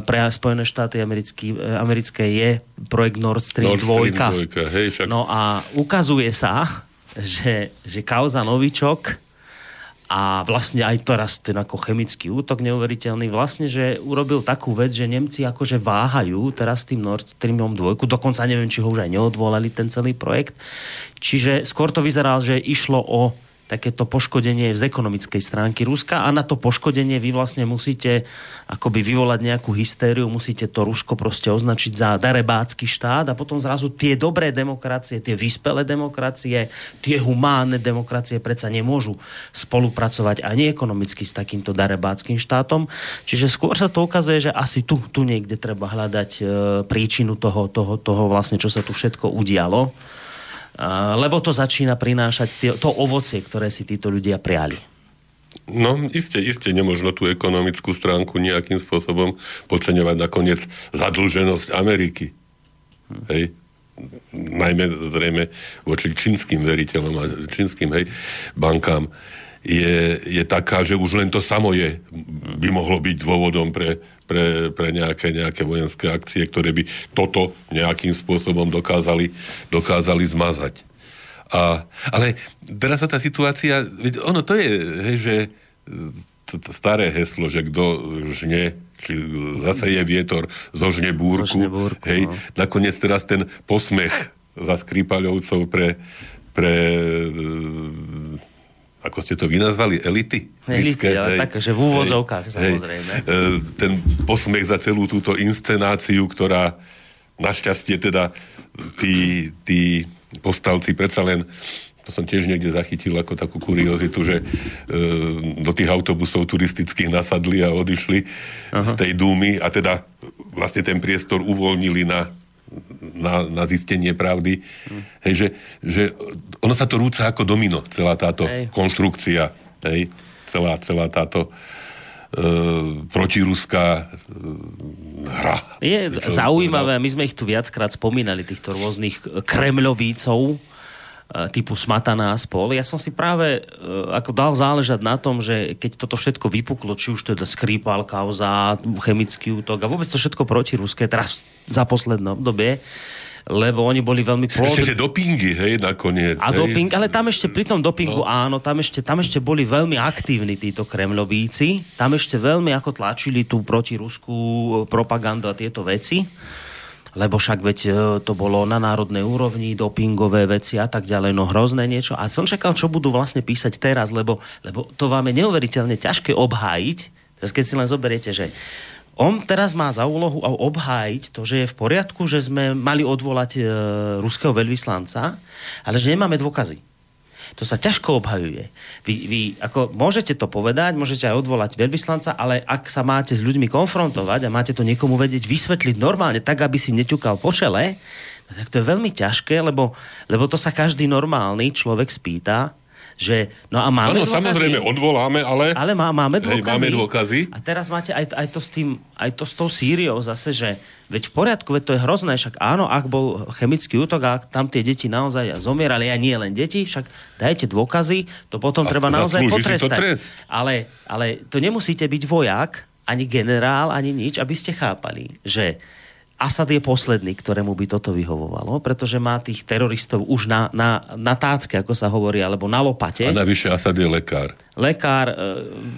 pre Spojené štáty americký, eh, americké je projekt Nord Stream, Nord Stream 2. 2 hej, však... No a ukazuje sa, že, že kauza Novičok a vlastne aj teraz ten ako chemický útok neuveriteľný, vlastne, že urobil takú vec, že Nemci akože váhajú teraz tým Nord Streamom 2, dokonca neviem, či ho už aj neodvolali ten celý projekt. Čiže skôr to vyzeralo, že išlo o takéto poškodenie z ekonomickej stránky Ruska a na to poškodenie vy vlastne musíte akoby vyvolať nejakú hystériu, musíte to Rusko proste označiť za darebácky štát a potom zrazu tie dobré demokracie, tie vyspelé demokracie, tie humánne demokracie predsa nemôžu spolupracovať ani ekonomicky s takýmto darebáckým štátom. Čiže skôr sa to ukazuje, že asi tu, tu niekde treba hľadať e, príčinu toho, toho, toho vlastne, čo sa tu všetko udialo lebo to začína prinášať to ovocie, ktoré si títo ľudia priali. No, iste, iste nemožno tú ekonomickú stránku nejakým spôsobom podceňovať nakoniec zadlženosť Ameriky. Hm. Hej? Najmä zrejme voči čínskym veriteľom a čínskym hej, bankám je, je taká, že už len to samo je, by mohlo byť dôvodom pre, pre, pre nejaké, nejaké vojenské akcie, ktoré by toto nejakým spôsobom dokázali, dokázali zmazať. A, ale teraz sa tá situácia, ono to je, hej, že staré heslo, že kto žne, či zase je vietor, zožne búrku. Zožne búrku hej, no. Nakoniec teraz ten posmech za Skripaľovcov pre, pre ako ste to vynazvali, elity? Elity, ale hej, tak, že v úvozovkách, hej, samozrejme. Hej, ten posmech za celú túto inscenáciu, ktorá našťastie teda tí, tí povstalci predsa len to som tiež niekde zachytil ako takú kuriozitu, že e, do tých autobusov turistických nasadli a odišli Aha. z tej dúmy a teda vlastne ten priestor uvoľnili na na, na zistenie pravdy. Hm. Hej, že, že ono sa to rúca ako domino, celá táto hej. konštrukcia. Hej, celá, celá táto e, protiruská e, hra. Je zaujímavé, my sme ich tu viackrát spomínali, týchto rôznych kremľobícov, E, typu Smataná a spol. Ja som si práve e, ako dal záležať na tom, že keď toto všetko vypuklo, či už teda Skripal, kauza, chemický útok a vôbec to všetko protiruské, teraz za poslednom dobie, lebo oni boli veľmi plodní. Ešte tie dopingy, hej, nakoniec. A hej. doping, ale tam ešte pri tom dopingu, no. áno, tam ešte, tam ešte boli veľmi aktívni títo kremľobíci. Tam ešte veľmi ako tlačili tú protiruskú propagandu a tieto veci lebo však veď e, to bolo na národnej úrovni, dopingové veci a tak ďalej, no hrozné niečo. A som čakal, čo budú vlastne písať teraz, lebo, lebo to vám je neuveriteľne ťažké obhájiť. Teraz keď si len zoberiete, že on teraz má za úlohu obhájiť to, že je v poriadku, že sme mali odvolať e, ruského veľvyslanca, ale že nemáme dôkazy to sa ťažko obhajuje. Vy, vy ako môžete to povedať, môžete aj odvolať veľvyslanca, ale ak sa máte s ľuďmi konfrontovať a máte to niekomu vedieť vysvetliť normálne, tak aby si neťukal po čele, no tak to je veľmi ťažké, lebo, lebo to sa každý normálny človek spýta, že no a máme ano, dôkazy. samozrejme odvoláme, ale... Ale má, máme dôkazy. Hej, máme dôkazy. A teraz máte aj, aj, to s tým, aj to s tou Sýriou zase, že veď v poriadku, veď to je hrozné, však áno, ak bol chemický útok a ak tam tie deti naozaj zomierali, a nie len deti, však dajte dôkazy, to potom a treba naozaj potrestať. Ale, ale to nemusíte byť vojak, ani generál, ani nič, aby ste chápali, že Asad je posledný, ktorému by toto vyhovovalo, pretože má tých teroristov už na, na, na tácke, ako sa hovorí, alebo na lopate. A navyše Asad je lekár. Lekár, e,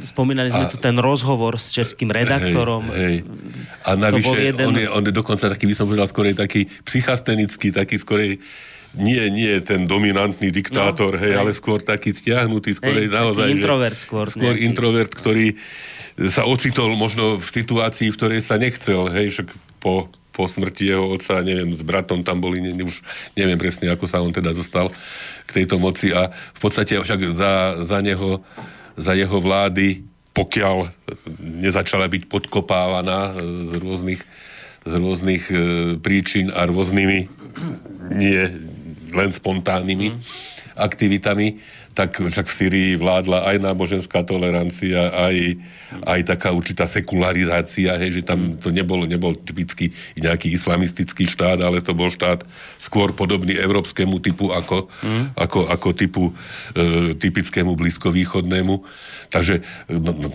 spomínali sme a, tu ten rozhovor s českým redaktorom. Hej, hej. A navyše jeden... on, je, on je dokonca taký, by som povedal, skorej taký psychastenický, taký skorej nie, nie ten dominantný diktátor, no, hej, hej, ale skôr taký stiahnutý, skôr hej, naozaj. introvert skôr. Skôr nejaký. introvert, ktorý sa ocitol možno v situácii, v ktorej sa nechcel, hej, však po po smrti jeho otca, neviem, s bratom tam boli, ne, už neviem presne, ako sa on teda dostal k tejto moci a v podstate však za, za, neho, za jeho vlády, pokiaľ nezačala byť podkopávaná z rôznych, z rôznych e, príčin a rôznymi nie len spontánnymi mm. aktivitami, tak však v Syrii vládla aj náboženská tolerancia, aj, aj taká určitá sekularizácia, hej, že tam to nebol, nebol typický nejaký islamistický štát, ale to bol štát skôr podobný európskemu typu ako, mm. ako, ako typu e, typickému blízkovýchodnému. Takže no, no,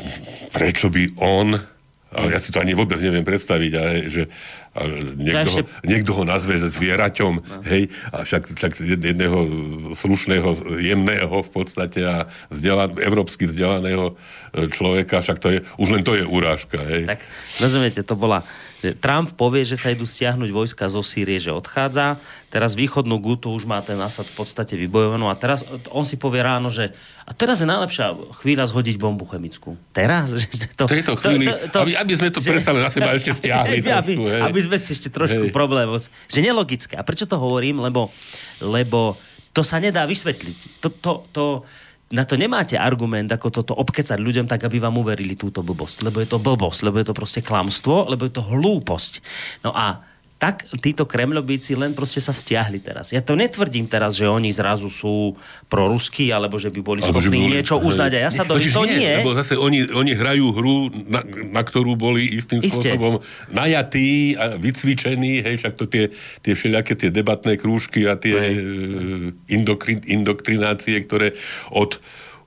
prečo by on a ja si to ani vôbec neviem predstaviť, ale, že a niekto, ho, niekto ho nazve zvieraťom, no. hej, a však, však jedného slušného, jemného v podstate a vzdelan, európsky vzdelaného e, človeka, však to je, už len to je urážka, hej. Tak, rozumiete, to bola Trump povie, že sa idú stiahnuť vojska zo Sýrie, že odchádza. Teraz východnú Gutu už má ten Asad v podstate vybojovanú a teraz on si povie ráno, že a teraz je najlepšia chvíľa zhodiť bombu chemickú. Teraz? *laughs* Že to, tejto chvíli, to, to, to, aby, aby sme to že, presali na seba ešte stiahli. *laughs* Trošku, aby, hej. aby sme si ešte trošku hej. problémov. Že nelogické. A prečo to hovorím? Lebo, lebo to sa nedá vysvetliť. To, to, to, na to nemáte argument, ako toto obkecať ľuďom tak, aby vám uverili túto blbosť. Lebo je to blbosť, lebo je to proste klamstvo, lebo je to hlúposť. No a tak títo kremľobíci len proste sa stiahli teraz. Ja to netvrdím teraz, že oni zrazu sú proruskí, alebo že by boli alebo schopní boli, niečo uznať. A ja sa do to nie, nie. Lebo zase oni, oni hrajú hru, na, na ktorú boli istým Isté. spôsobom najatí a vycvičení, hej, však to tie, tie všelijaké tie debatné krúžky a tie e, indokrin, indoktrinácie, ktoré od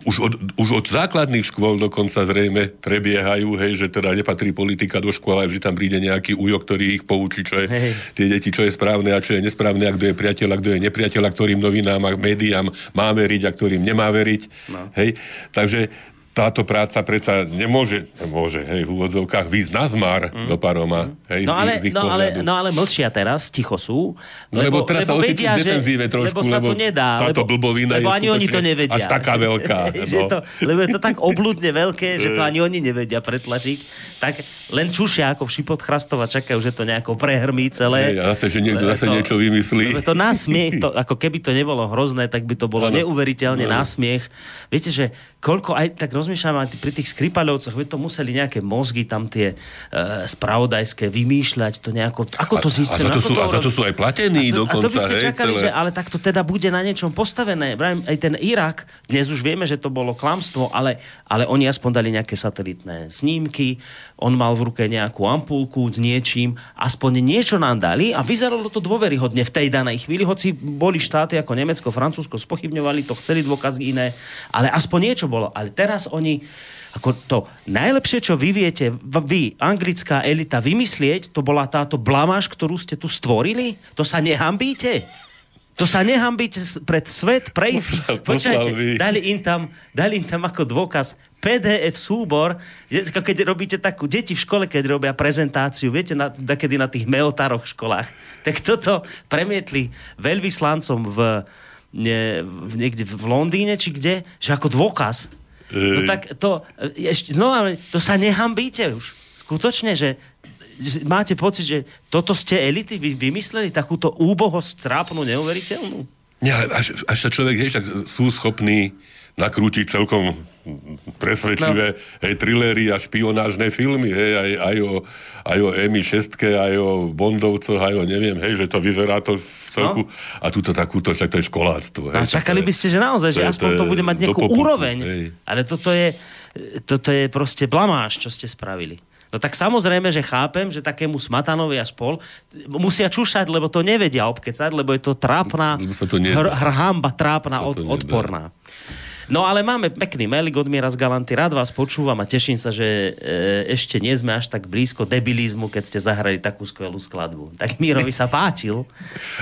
už od, už od základných škôl dokonca zrejme prebiehajú, hej, že teda nepatrí politika do škôl, ale že tam príde nejaký ujo, ktorý ich poučí, čo je hej. tie deti, čo je správne a čo je nesprávne, a kto je priateľ a kto je nepriateľ, a ktorým novinám a médiám má veriť a ktorým nemá veriť. No. Hej. Takže táto práca predsa nemôže, nemôže hej, v úvodzovkách výjsť na zmar mm. do paroma. Hej, no, ale, no, ale, no ale mlčia teraz, ticho sú. No, lebo, lebo teraz lebo sa vedia, že, trošku, lebo sa to nedá. Táto lebo, blbovina lebo ani oni to nevedia. Až taká veľká. *laughs* Že no. to, lebo je to tak obludne veľké, že to *laughs* ani oni nevedia pretlačiť. Tak len čušia ako v šipot chrastov a čakajú, že to nejako prehrmí celé. Hej, zase, že niekto zase to, niečo vymyslí. To násmiech, to, *laughs* ako keby to nebolo hrozné, tak by to bolo ano. neuveriteľne ano. násmiech. Viete, že koľko aj tak rozmýšľam aj pri tých skripaľovcoch, to museli nejaké mozgy tam tie e, spravodajské vymýšľať, to nejako, ako to zistiť? A, a, za to sú, to, a za to sú aj platení a to, dokonca. A to by ste čakali, hej, že ale tak to teda bude na niečom postavené. Aj ten Irak, dnes už vieme, že to bolo klamstvo, ale, ale oni aspoň dali nejaké satelitné snímky, on mal v ruke nejakú ampulku s niečím, aspoň niečo nám dali a vyzeralo to dôveryhodne v tej danej chvíli, hoci boli štáty ako Nemecko, Francúzsko spochybňovali to, chceli dôkazy iné, ale aspoň niečo bolo. Ale teraz oni, ako to najlepšie, čo vy viete, vy, anglická elita, vymyslieť, to bola táto blamáž, ktorú ste tu stvorili? To sa nehambíte? To sa nehambíte pred svet prejsť. Počkajte, dali im, tam, dali im tam ako dôkaz PDF súbor, keď robíte takú, deti v škole, keď robia prezentáciu, viete, na, kedy na tých meotároch v školách, *laughs* tak toto premietli veľvyslancom v, ne, v, niekde v Londýne, či kde, že ako dôkaz. No tak to, ešte, no, to sa nehambíte už. Skutočne, že máte pocit, že toto ste elity vy, vymysleli, takúto úbohosť trápnu, neuveriteľnú? Ja, až, až sa človek, hej, sú schopní nakrútiť celkom presvedčivé no. hej, trillery a špionážne filmy, hej, aj, aj, o, aj o MI6, aj o Bondovcoch, aj o neviem, hej, že to vyzerá to v celku. No. A túto takúto, čak to je školáctvo. Hej, a čakali by ste, že naozaj, že aspoň to, to bude mať nejakú poputu, úroveň. Hej. Ale toto je, toto je proste blamáž, čo ste spravili. No tak samozrejme, že chápem, že takému Smatanovi a spol musia čušať, lebo to nevedia obkecať, lebo je to trápna, to hr, hrhamba trápna, od, odporná. No ale máme pekný mailing od Miera z Galanty. Rád vás počúvam a teším sa, že e, ešte nie sme až tak blízko debilizmu, keď ste zahrali takú skvelú skladbu. Tak Mírovi sa páčil. *laughs*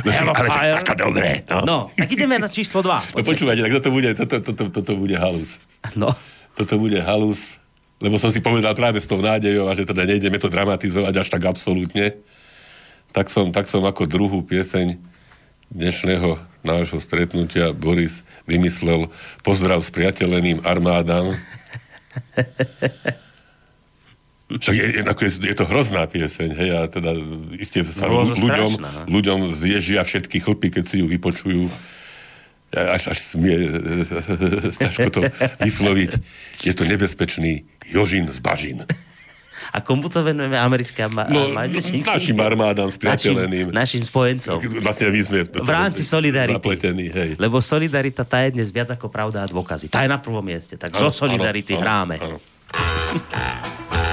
No, Hello, ale tak, taká dobré. No. no, tak ideme na číslo 2. No počúvajte, tak toto bude, toto, toto, toto bude halus. No. Toto bude halus lebo som si povedal práve s tou nádejou, a že teda nejdeme to dramatizovať až tak absolútne, tak som, tak som ako druhú pieseň dnešného nášho stretnutia Boris vymyslel pozdrav s priateľeným armádam. *laughs* Však je, je, je to hrozná pieseň, hej, a teda iste sa no, ľuďom, strašná. No. ľuďom zježia všetky chlpy, keď si ju vypočujú až, až smie, ťažko to vysloviť, je to nebezpečný Jožin z Bažin. A komu to venujeme? Americkým ma- no, našim armádám spriateľeným. Našim, našim spojencom. Vlastne my sme v rámci Solidarity. Zapletení, hej. Lebo Solidarita tá je dnes viac ako pravda a dôkazy. Tá je na prvom mieste. Tak ano, zo Solidarity ano, hráme. Ano. Jedu *laughs*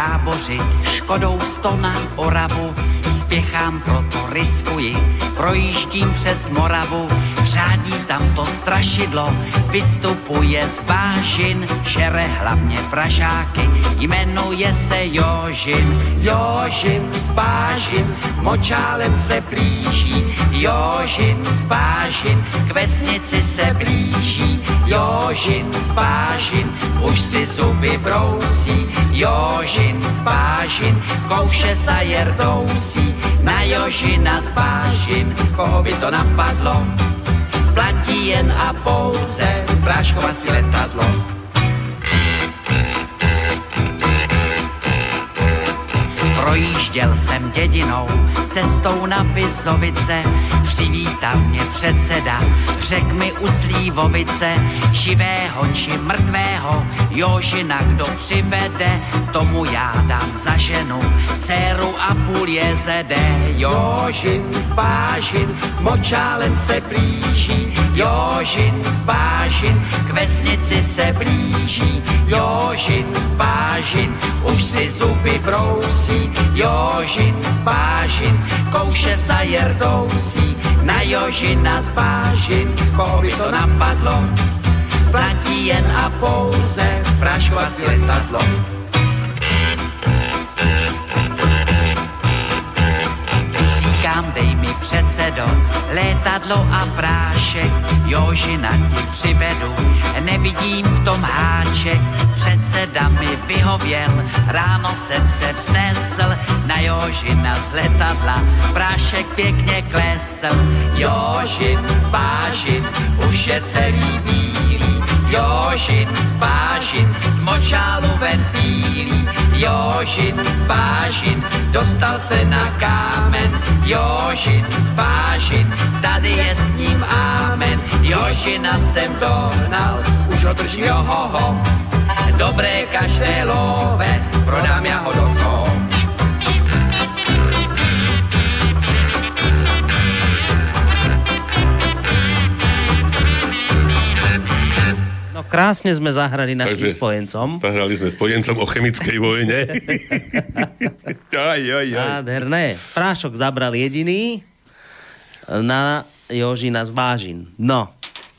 tábořit, škodou sto na Oravu, spěchám, proto riskuji, projíždím přes Moravu, řádí tam to strašidlo, vystupuje z vážin, žere hlavně pražáky, jmenuje se Jožin. Jožin z vážin, močálem se blíží, Jožin z vážin, k vesnici se blíží, Jožin z vážin, už si zuby brousí, Jožin z vážin, kouše sa jerdousí, na Jožina z vážin, koho by to napadlo, platí jen a pouze práškovací letadlo. Projížděl jsem dědinou, cestou na Vizovice, přivítal mě předseda, řek mi u Slívovice, živého či mrtvého, Jožina kdo přivede, tomu já dám za ženu, dceru a půl jezede. Jožin z Bážin, močálem se blíží, Jožin z Bážin, k vesnici se blíží, Jožin z Bážin, už si zuby brousí, Jožin z Bážin, kouše za jerdousí, na Jožina z Bážin, koho by to napadlo, platí jen a pouze práškovací letadlo. Předsedo, létadlo a prášek, Jožina ti přivedu, nevidím v tom háček, předseda mi vyhověl, ráno jsem se vznesl, na Jožina z letadla, prášek pěkně klesl, Jožin z Bážin, už je celý bílý, Jožin z z močálu ven pílí, Jožin z dostal se na kámen, Jožin z tady je s ním ámen, Jožina jsem dohnal, už ho držím johoho, dobré každé love, prodám ja ho do zoo. Krásne sme zahrali našim Takže spojencom. Zahrali sme spojencom o chemickej vojne. *laughs* aj, aj, aj. Nádherné. Prášok zabral jediný na Jožina z Bážin. No,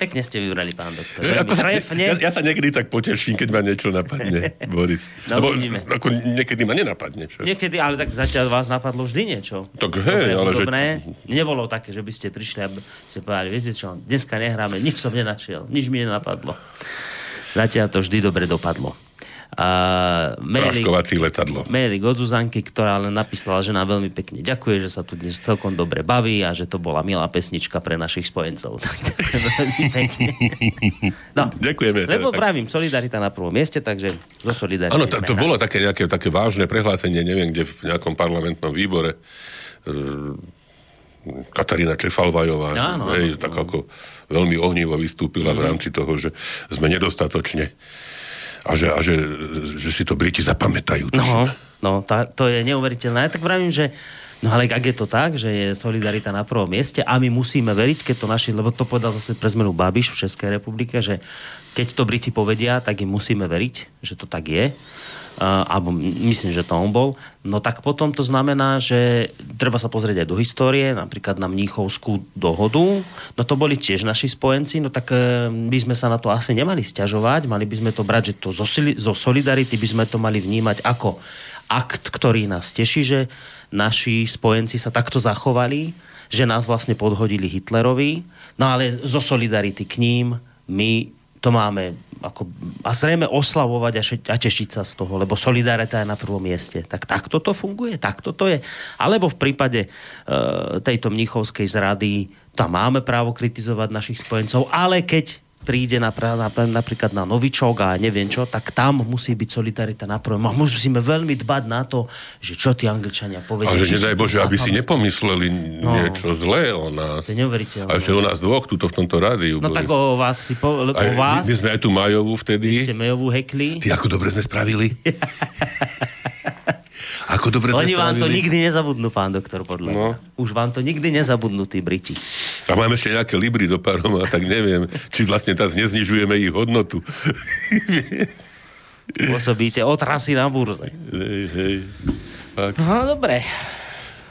Pekne ste vybrali, pán doktor. Ja, to, ja, ja sa niekedy tak poteším, keď ma niečo napadne, *laughs* Boris. No, Lebo ako niekedy ma nenapadne. Čo? Niekedy, ale tak zatiaľ vás napadlo vždy niečo. Tak hej, ale že... Nebolo také, že by ste prišli a ste povedali, viete čo, dneska nehráme, nič som nenašiel, nič mi nenapadlo. Zatiaľ to vždy dobre dopadlo. A mailik, letadlo. Mailik od Zuzanky, ktorá len napísala, že nám veľmi pekne ďakuje, že sa tu dnes celkom dobre baví a že to bola milá pesnička pre našich spojencov. *laughs* veľmi pekne. No, Ďakujeme. Lebo teda, pravím, solidarita na prvom mieste, takže zo solidarity. Áno, to, to bolo také nejaké také vážne prehlásenie, neviem, kde v nejakom parlamentnom výbore e, Katarína Čefalvajová, áno, hej, áno, tak áno. ako veľmi ohnivo vystúpila mm. v rámci toho, že sme nedostatočne a že, a že, že si to Briti zapamätajú. No, no tá, to je neuveriteľné. Ja tak vravím, že No ale ak je to tak, že je solidarita na prvom mieste a my musíme veriť, keď to naši, lebo to povedal zase pre zmenu Babiš v Českej republike, že keď to Briti povedia, tak im musíme veriť, že to tak je alebo myslím, že to on bol, no tak potom to znamená, že treba sa pozrieť aj do histórie, napríklad na Mníchovskú dohodu, no to boli tiež naši spojenci, no tak e, by sme sa na to asi nemali stiažovať, mali by sme to brať, že to zo solidarity by sme to mali vnímať ako akt, ktorý nás teší, že naši spojenci sa takto zachovali, že nás vlastne podhodili Hitlerovi, no ale zo solidarity k ním my to máme ako, a zrejme oslavovať a, šeť, a tešiť sa z toho, lebo solidarita je na prvom mieste. Tak takto to funguje, takto to je. Alebo v prípade e, tejto mnichovskej zrady tam máme právo kritizovať našich spojencov, ale keď príde na, na, napríklad na Novičok a neviem čo, tak tam musí byť solidarita na prvom. A musíme veľmi dbať na to, že čo tí Angličania povedia. Ale že nedaj Bože, aby si nepomysleli no, niečo zlé o nás. To je neuveriteľné. A že o nás dvoch tuto v tomto rádiu. No boli. tak o vás si po, o vás. My, my sme aj tú Majovú vtedy. Vy ste Majovú hekli. Ty ako dobre sme spravili. *laughs* Ako dobre Oni vám to nikdy nezabudnú, pán doktor, podľa no. Už vám to nikdy nezabudnú, tí Briti. A máme ešte nejaké libry do a tak neviem, či vlastne teraz neznižujeme ich hodnotu. *laughs* Pôsobíte otrasy na burze. Hej, hej. Tak. No, dobre.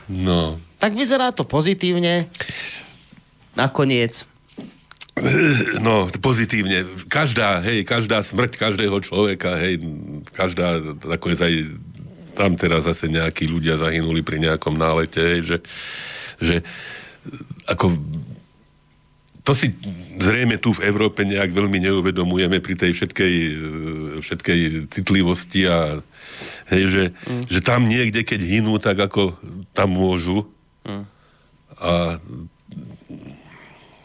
No. Tak vyzerá to pozitívne. Nakoniec. No, pozitívne. Každá, hej, každá smrť každého človeka, hej, každá, nakoniec aj tam teraz zase nejakí ľudia zahynuli pri nejakom nálete, že, že ako to si zrejme tu v Európe nejak veľmi neuvedomujeme pri tej všetkej, všetkej citlivosti a hej, že, mm. že tam niekde, keď hynú, tak ako tam môžu mm. a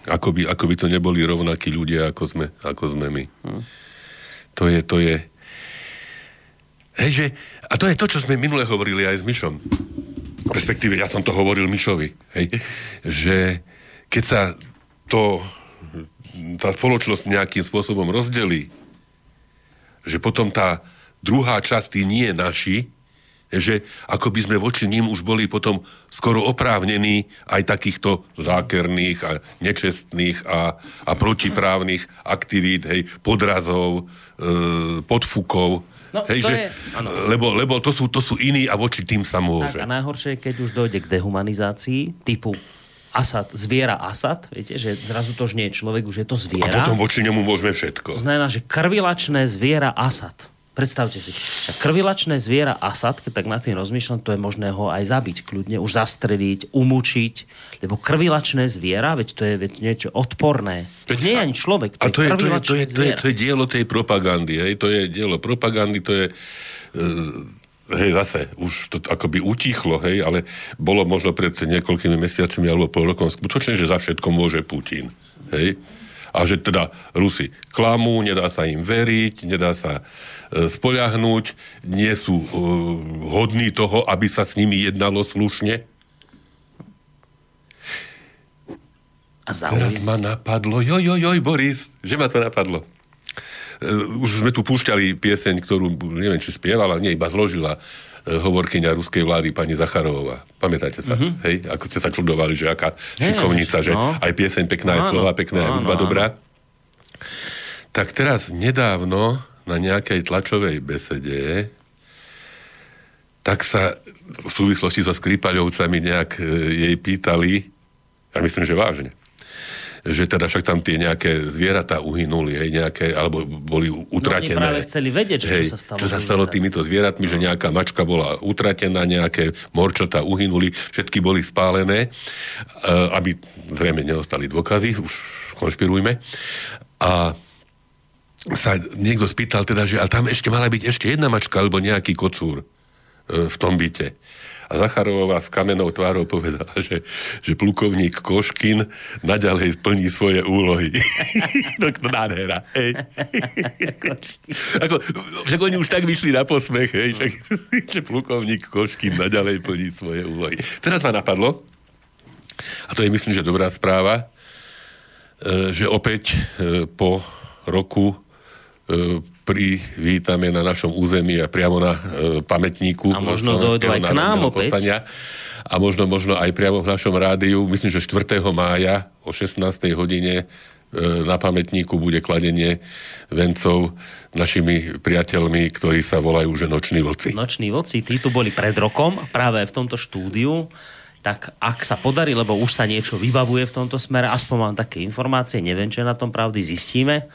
ako by, ako by to neboli rovnakí ľudia, ako sme, ako sme my. Mm. To je, to je, Hej, že, a to je to, čo sme minule hovorili aj s Myšom. Respektíve, ja som to hovoril Myšovi. Hej, že keď sa to, tá spoločnosť nejakým spôsobom rozdelí, že potom tá druhá časť, tí nie naši, že ako by sme voči ním už boli potom skoro oprávnení aj takýchto zákerných a nečestných a, a protiprávnych aktivít, hej, podrazov, e, podfukov, No, Hej, to že, je, lebo, lebo to, sú, to sú iní a voči tým sa môže. Tak, a najhoršie je, keď už dojde k dehumanizácii typu Asad, zviera Asad, viete, že zrazu to už nie je človek, už je to zviera. A potom voči nemu môžeme všetko. To znamená, že krvilačné zviera Asad Predstavte si, že krvilačné zviera Asad, keď tak nad tým rozmýšľam, to je možné ho aj zabiť kľudne, už zastreliť, umúčiť, lebo krvilačné zviera, veď to je veď niečo odporné. To nie je ani človek, to, a to je, to, je, to, je, to, je, to je dielo tej propagandy, hej, to je dielo propagandy, to je... Uh, hej, zase, už to akoby utichlo, hej, ale bolo možno pred niekoľkými mesiacmi alebo pol rokom skutočne, že za všetko môže Putin, hej. A že teda Rusi klamú, nedá sa im veriť, nedá sa E, spoľahnúť, nie sú uh, hodní toho, aby sa s nimi jednalo slušne. A zaujím. Teraz ma napadlo, joj, joj, joj, Boris, že ma to napadlo. Uh, už sme tu púšťali pieseň, ktorú, neviem, či spievala, nie, iba zložila hovorkyňa ruskej vlády, pani Zacharová. Pamätáte sa? Mm-hmm. Hej? Ako ste sa čudovali, že aká hey, šikovnica, že no. aj pieseň pekná, no, aj slova pekná, no, aj hudba no, dobrá. Tak teraz nedávno na nejakej tlačovej besede, tak sa v súvislosti so Skripaľovcami nejak e, jej pýtali, ja myslím, že vážne, že teda však tam tie nejaké zvieratá uhynuli, hej, nejaké, alebo boli utratené. No, práve chceli vedieť, že hej, čo sa stalo. Čo sa stalo týmito zvieratmi, no. že nejaká mačka bola utratená, nejaké morčatá uhynuli, všetky boli spálené, uh, aby zrejme neostali dôkazy, už konšpirujme. A sa niekto spýtal teda, že a tam ešte mala byť ešte jedna mačka alebo nejaký kocúr e, v tom byte. A Zacharová s kamenou tvárou povedala, že, že plukovník Koškin naďalej splní svoje úlohy. *laughs* to je nádhera. Hej. *laughs* Ako, však oni už tak vyšli na posmech, hej, však, *laughs* že plukovník Koškin naďalej plní svoje úlohy. Teraz ma napadlo, a to je myslím, že dobrá správa, e, že opäť e, po roku privítame na našom území a priamo na e, pamätníku a možno dojdu aj k nám opäť. A možno, možno aj priamo v našom rádiu, myslím, že 4. mája o 16. hodine e, na pamätníku bude kladenie vencov našimi priateľmi, ktorí sa volajú že Noční vlci. Noční vlci, tí tu boli pred rokom, práve v tomto štúdiu tak ak sa podarí, lebo už sa niečo vybavuje v tomto smere, aspoň mám také informácie, neviem, čo je na tom pravdy, zistíme,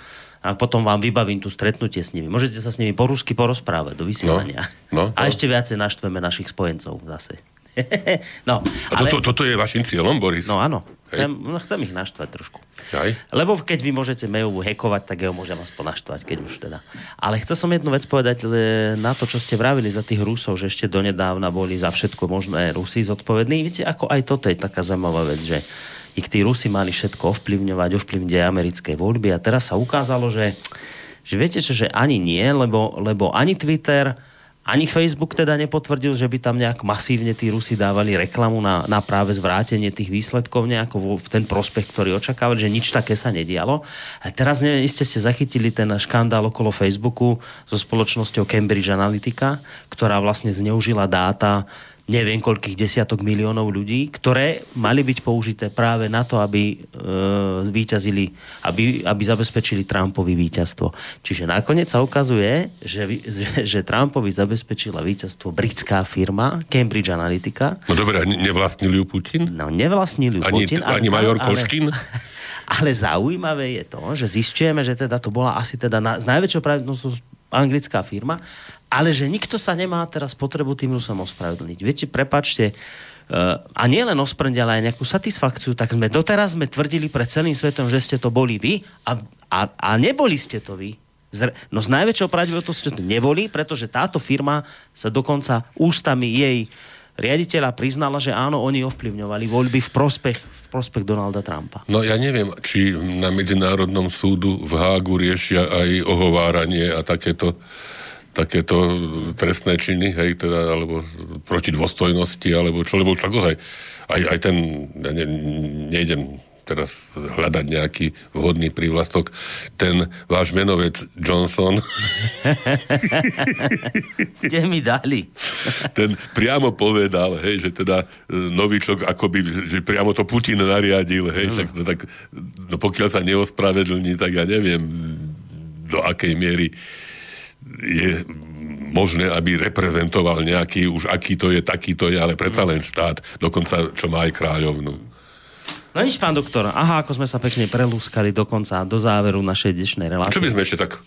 a potom vám vybavím tu stretnutie s nimi. Môžete sa s nimi po rusky porozprávať do vysielania. No, no, a no. ešte viacej naštveme našich spojencov zase. *laughs* no, a ale... toto, toto je vašim cieľom, Boris? No áno. Chcem, no, chcem ich naštvať trošku. Aj? Lebo keď vy môžete mailovú hekovať, tak ho môžem aspoň naštvať, keď už teda. Ale chcel som jednu vec povedať na to, čo ste vravili za tých Rusov, že ešte donedávna boli za všetko možné Rusy zodpovední. Viete, ako aj toto je taká zaujímavá vec, že ich tí Rusi mali všetko ovplyvňovať, ovplyvniť aj americké voľby a teraz sa ukázalo, že, že viete čo, že ani nie, lebo, lebo ani Twitter, ani Facebook teda nepotvrdil, že by tam nejak masívne tí Rusi dávali reklamu na, na práve zvrátenie tých výsledkov nejako v ten prospech, ktorý očakávali, že nič také sa nedialo. A teraz neviem, ste ste zachytili ten škandál okolo Facebooku so spoločnosťou Cambridge Analytica, ktorá vlastne zneužila dáta neviem koľkých desiatok miliónov ľudí, ktoré mali byť použité práve na to, aby e, víťazili, aby, aby zabezpečili Trumpovi víťazstvo. Čiže nakoniec sa ukazuje, že, že, že Trumpovi zabezpečila víťazstvo britská firma Cambridge Analytica. No dobre, a nevlastnil ju Putin? No, nevlastnil ju ani, Putin. Ani major Koškin? Ale, *laughs* ale zaujímavé je to, že zistujeme, že teda to bola asi teda na, z najväčšou pravdepodobnosťou anglická firma ale že nikto sa nemá teraz potrebu tým Rusom ospravedlniť. Viete, prepačte, Uh, a nie len ospravedlniť, ale aj nejakú satisfakciu, tak sme doteraz sme tvrdili pred celým svetom, že ste to boli vy a, a, a neboli ste to vy. No s najväčšou pravdepodobnosťou ste to neboli, pretože táto firma sa dokonca ústami jej riaditeľa priznala, že áno, oni ovplyvňovali voľby v prospech, v prospech Donalda Trumpa. No ja neviem, či na Medzinárodnom súdu v Hágu riešia aj ohováranie a takéto takéto trestné činy, hej, teda, alebo proti dôstojnosti, alebo čo, lebo tak ozaj, aj, aj ten, ja ne, nejdem teraz hľadať nejaký vhodný prívlastok, ten váš menovec Johnson. *laughs* Ste mi dali. *laughs* ten priamo povedal, hej, že teda e, novičok akoby, že priamo to Putin nariadil, hej, však, no, tak, no pokiaľ sa neospravedlní, tak ja neviem, do akej miery je možné, aby reprezentoval nejaký, už aký to je, taký to je, ale predsa len štát, dokonca čo má aj kráľovnú. No nič, pán doktor. Aha, ako sme sa pekne prelúskali dokonca do záveru našej dnešnej relácie. Čo by sme ešte tak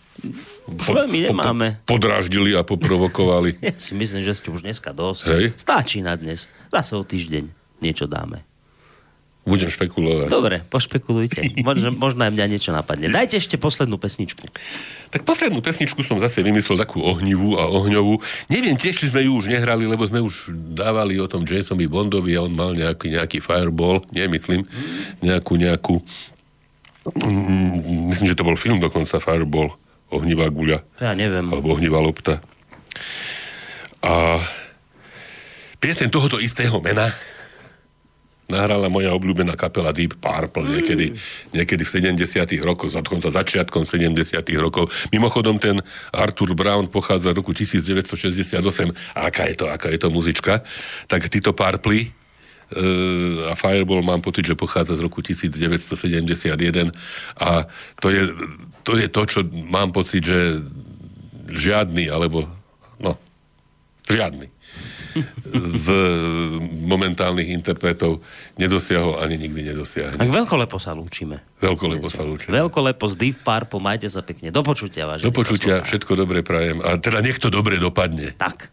po, veľmi nemáme. Po, podráždili a poprovokovali? *laughs* ja si myslím, že ste už dneska dosť. Hej. Stáčí na dnes. Zase o týždeň niečo dáme. Budem špekulovať. Dobre, pošpekulujte. Možno, možno aj mňa niečo napadne. Dajte ešte poslednú pesničku. Tak poslednú pesničku som zase vymyslel takú ohnivú a ohňovú. Neviem tiež, či sme ju už nehrali, lebo sme už dávali o tom Jasonovi Bondovi a on mal nejaký, nejaký fireball, nemyslím, nejakú, nejakú mm, myslím, že to bol film dokonca Fireball, ohnivá guľa. Ja neviem. Alebo ohnivá lopta. A piesem tohoto istého mena nahrala moja obľúbená kapela Deep Purple niekedy, niekedy v 70 rokoch, dokonca začiatkom 70 rokov. Mimochodom ten Arthur Brown pochádza z roku 1968 a aká je to, aká je to muzička, tak títo Purple uh, a Fireball mám pocit, že pochádza z roku 1971 a to je, to je to, čo mám pocit, že žiadny, alebo no, žiadny z momentálnych interpretov nedosiahol ani nikdy nedosiahne. Tak veľkolepo sa lúčime. Veľkolepo sa lúčime. Veľkolepo z Deep Purple, majte sa pekne. Do počutia, vážení Do počutia, všetko dobre prajem. A teda nech to dobre dopadne. Tak.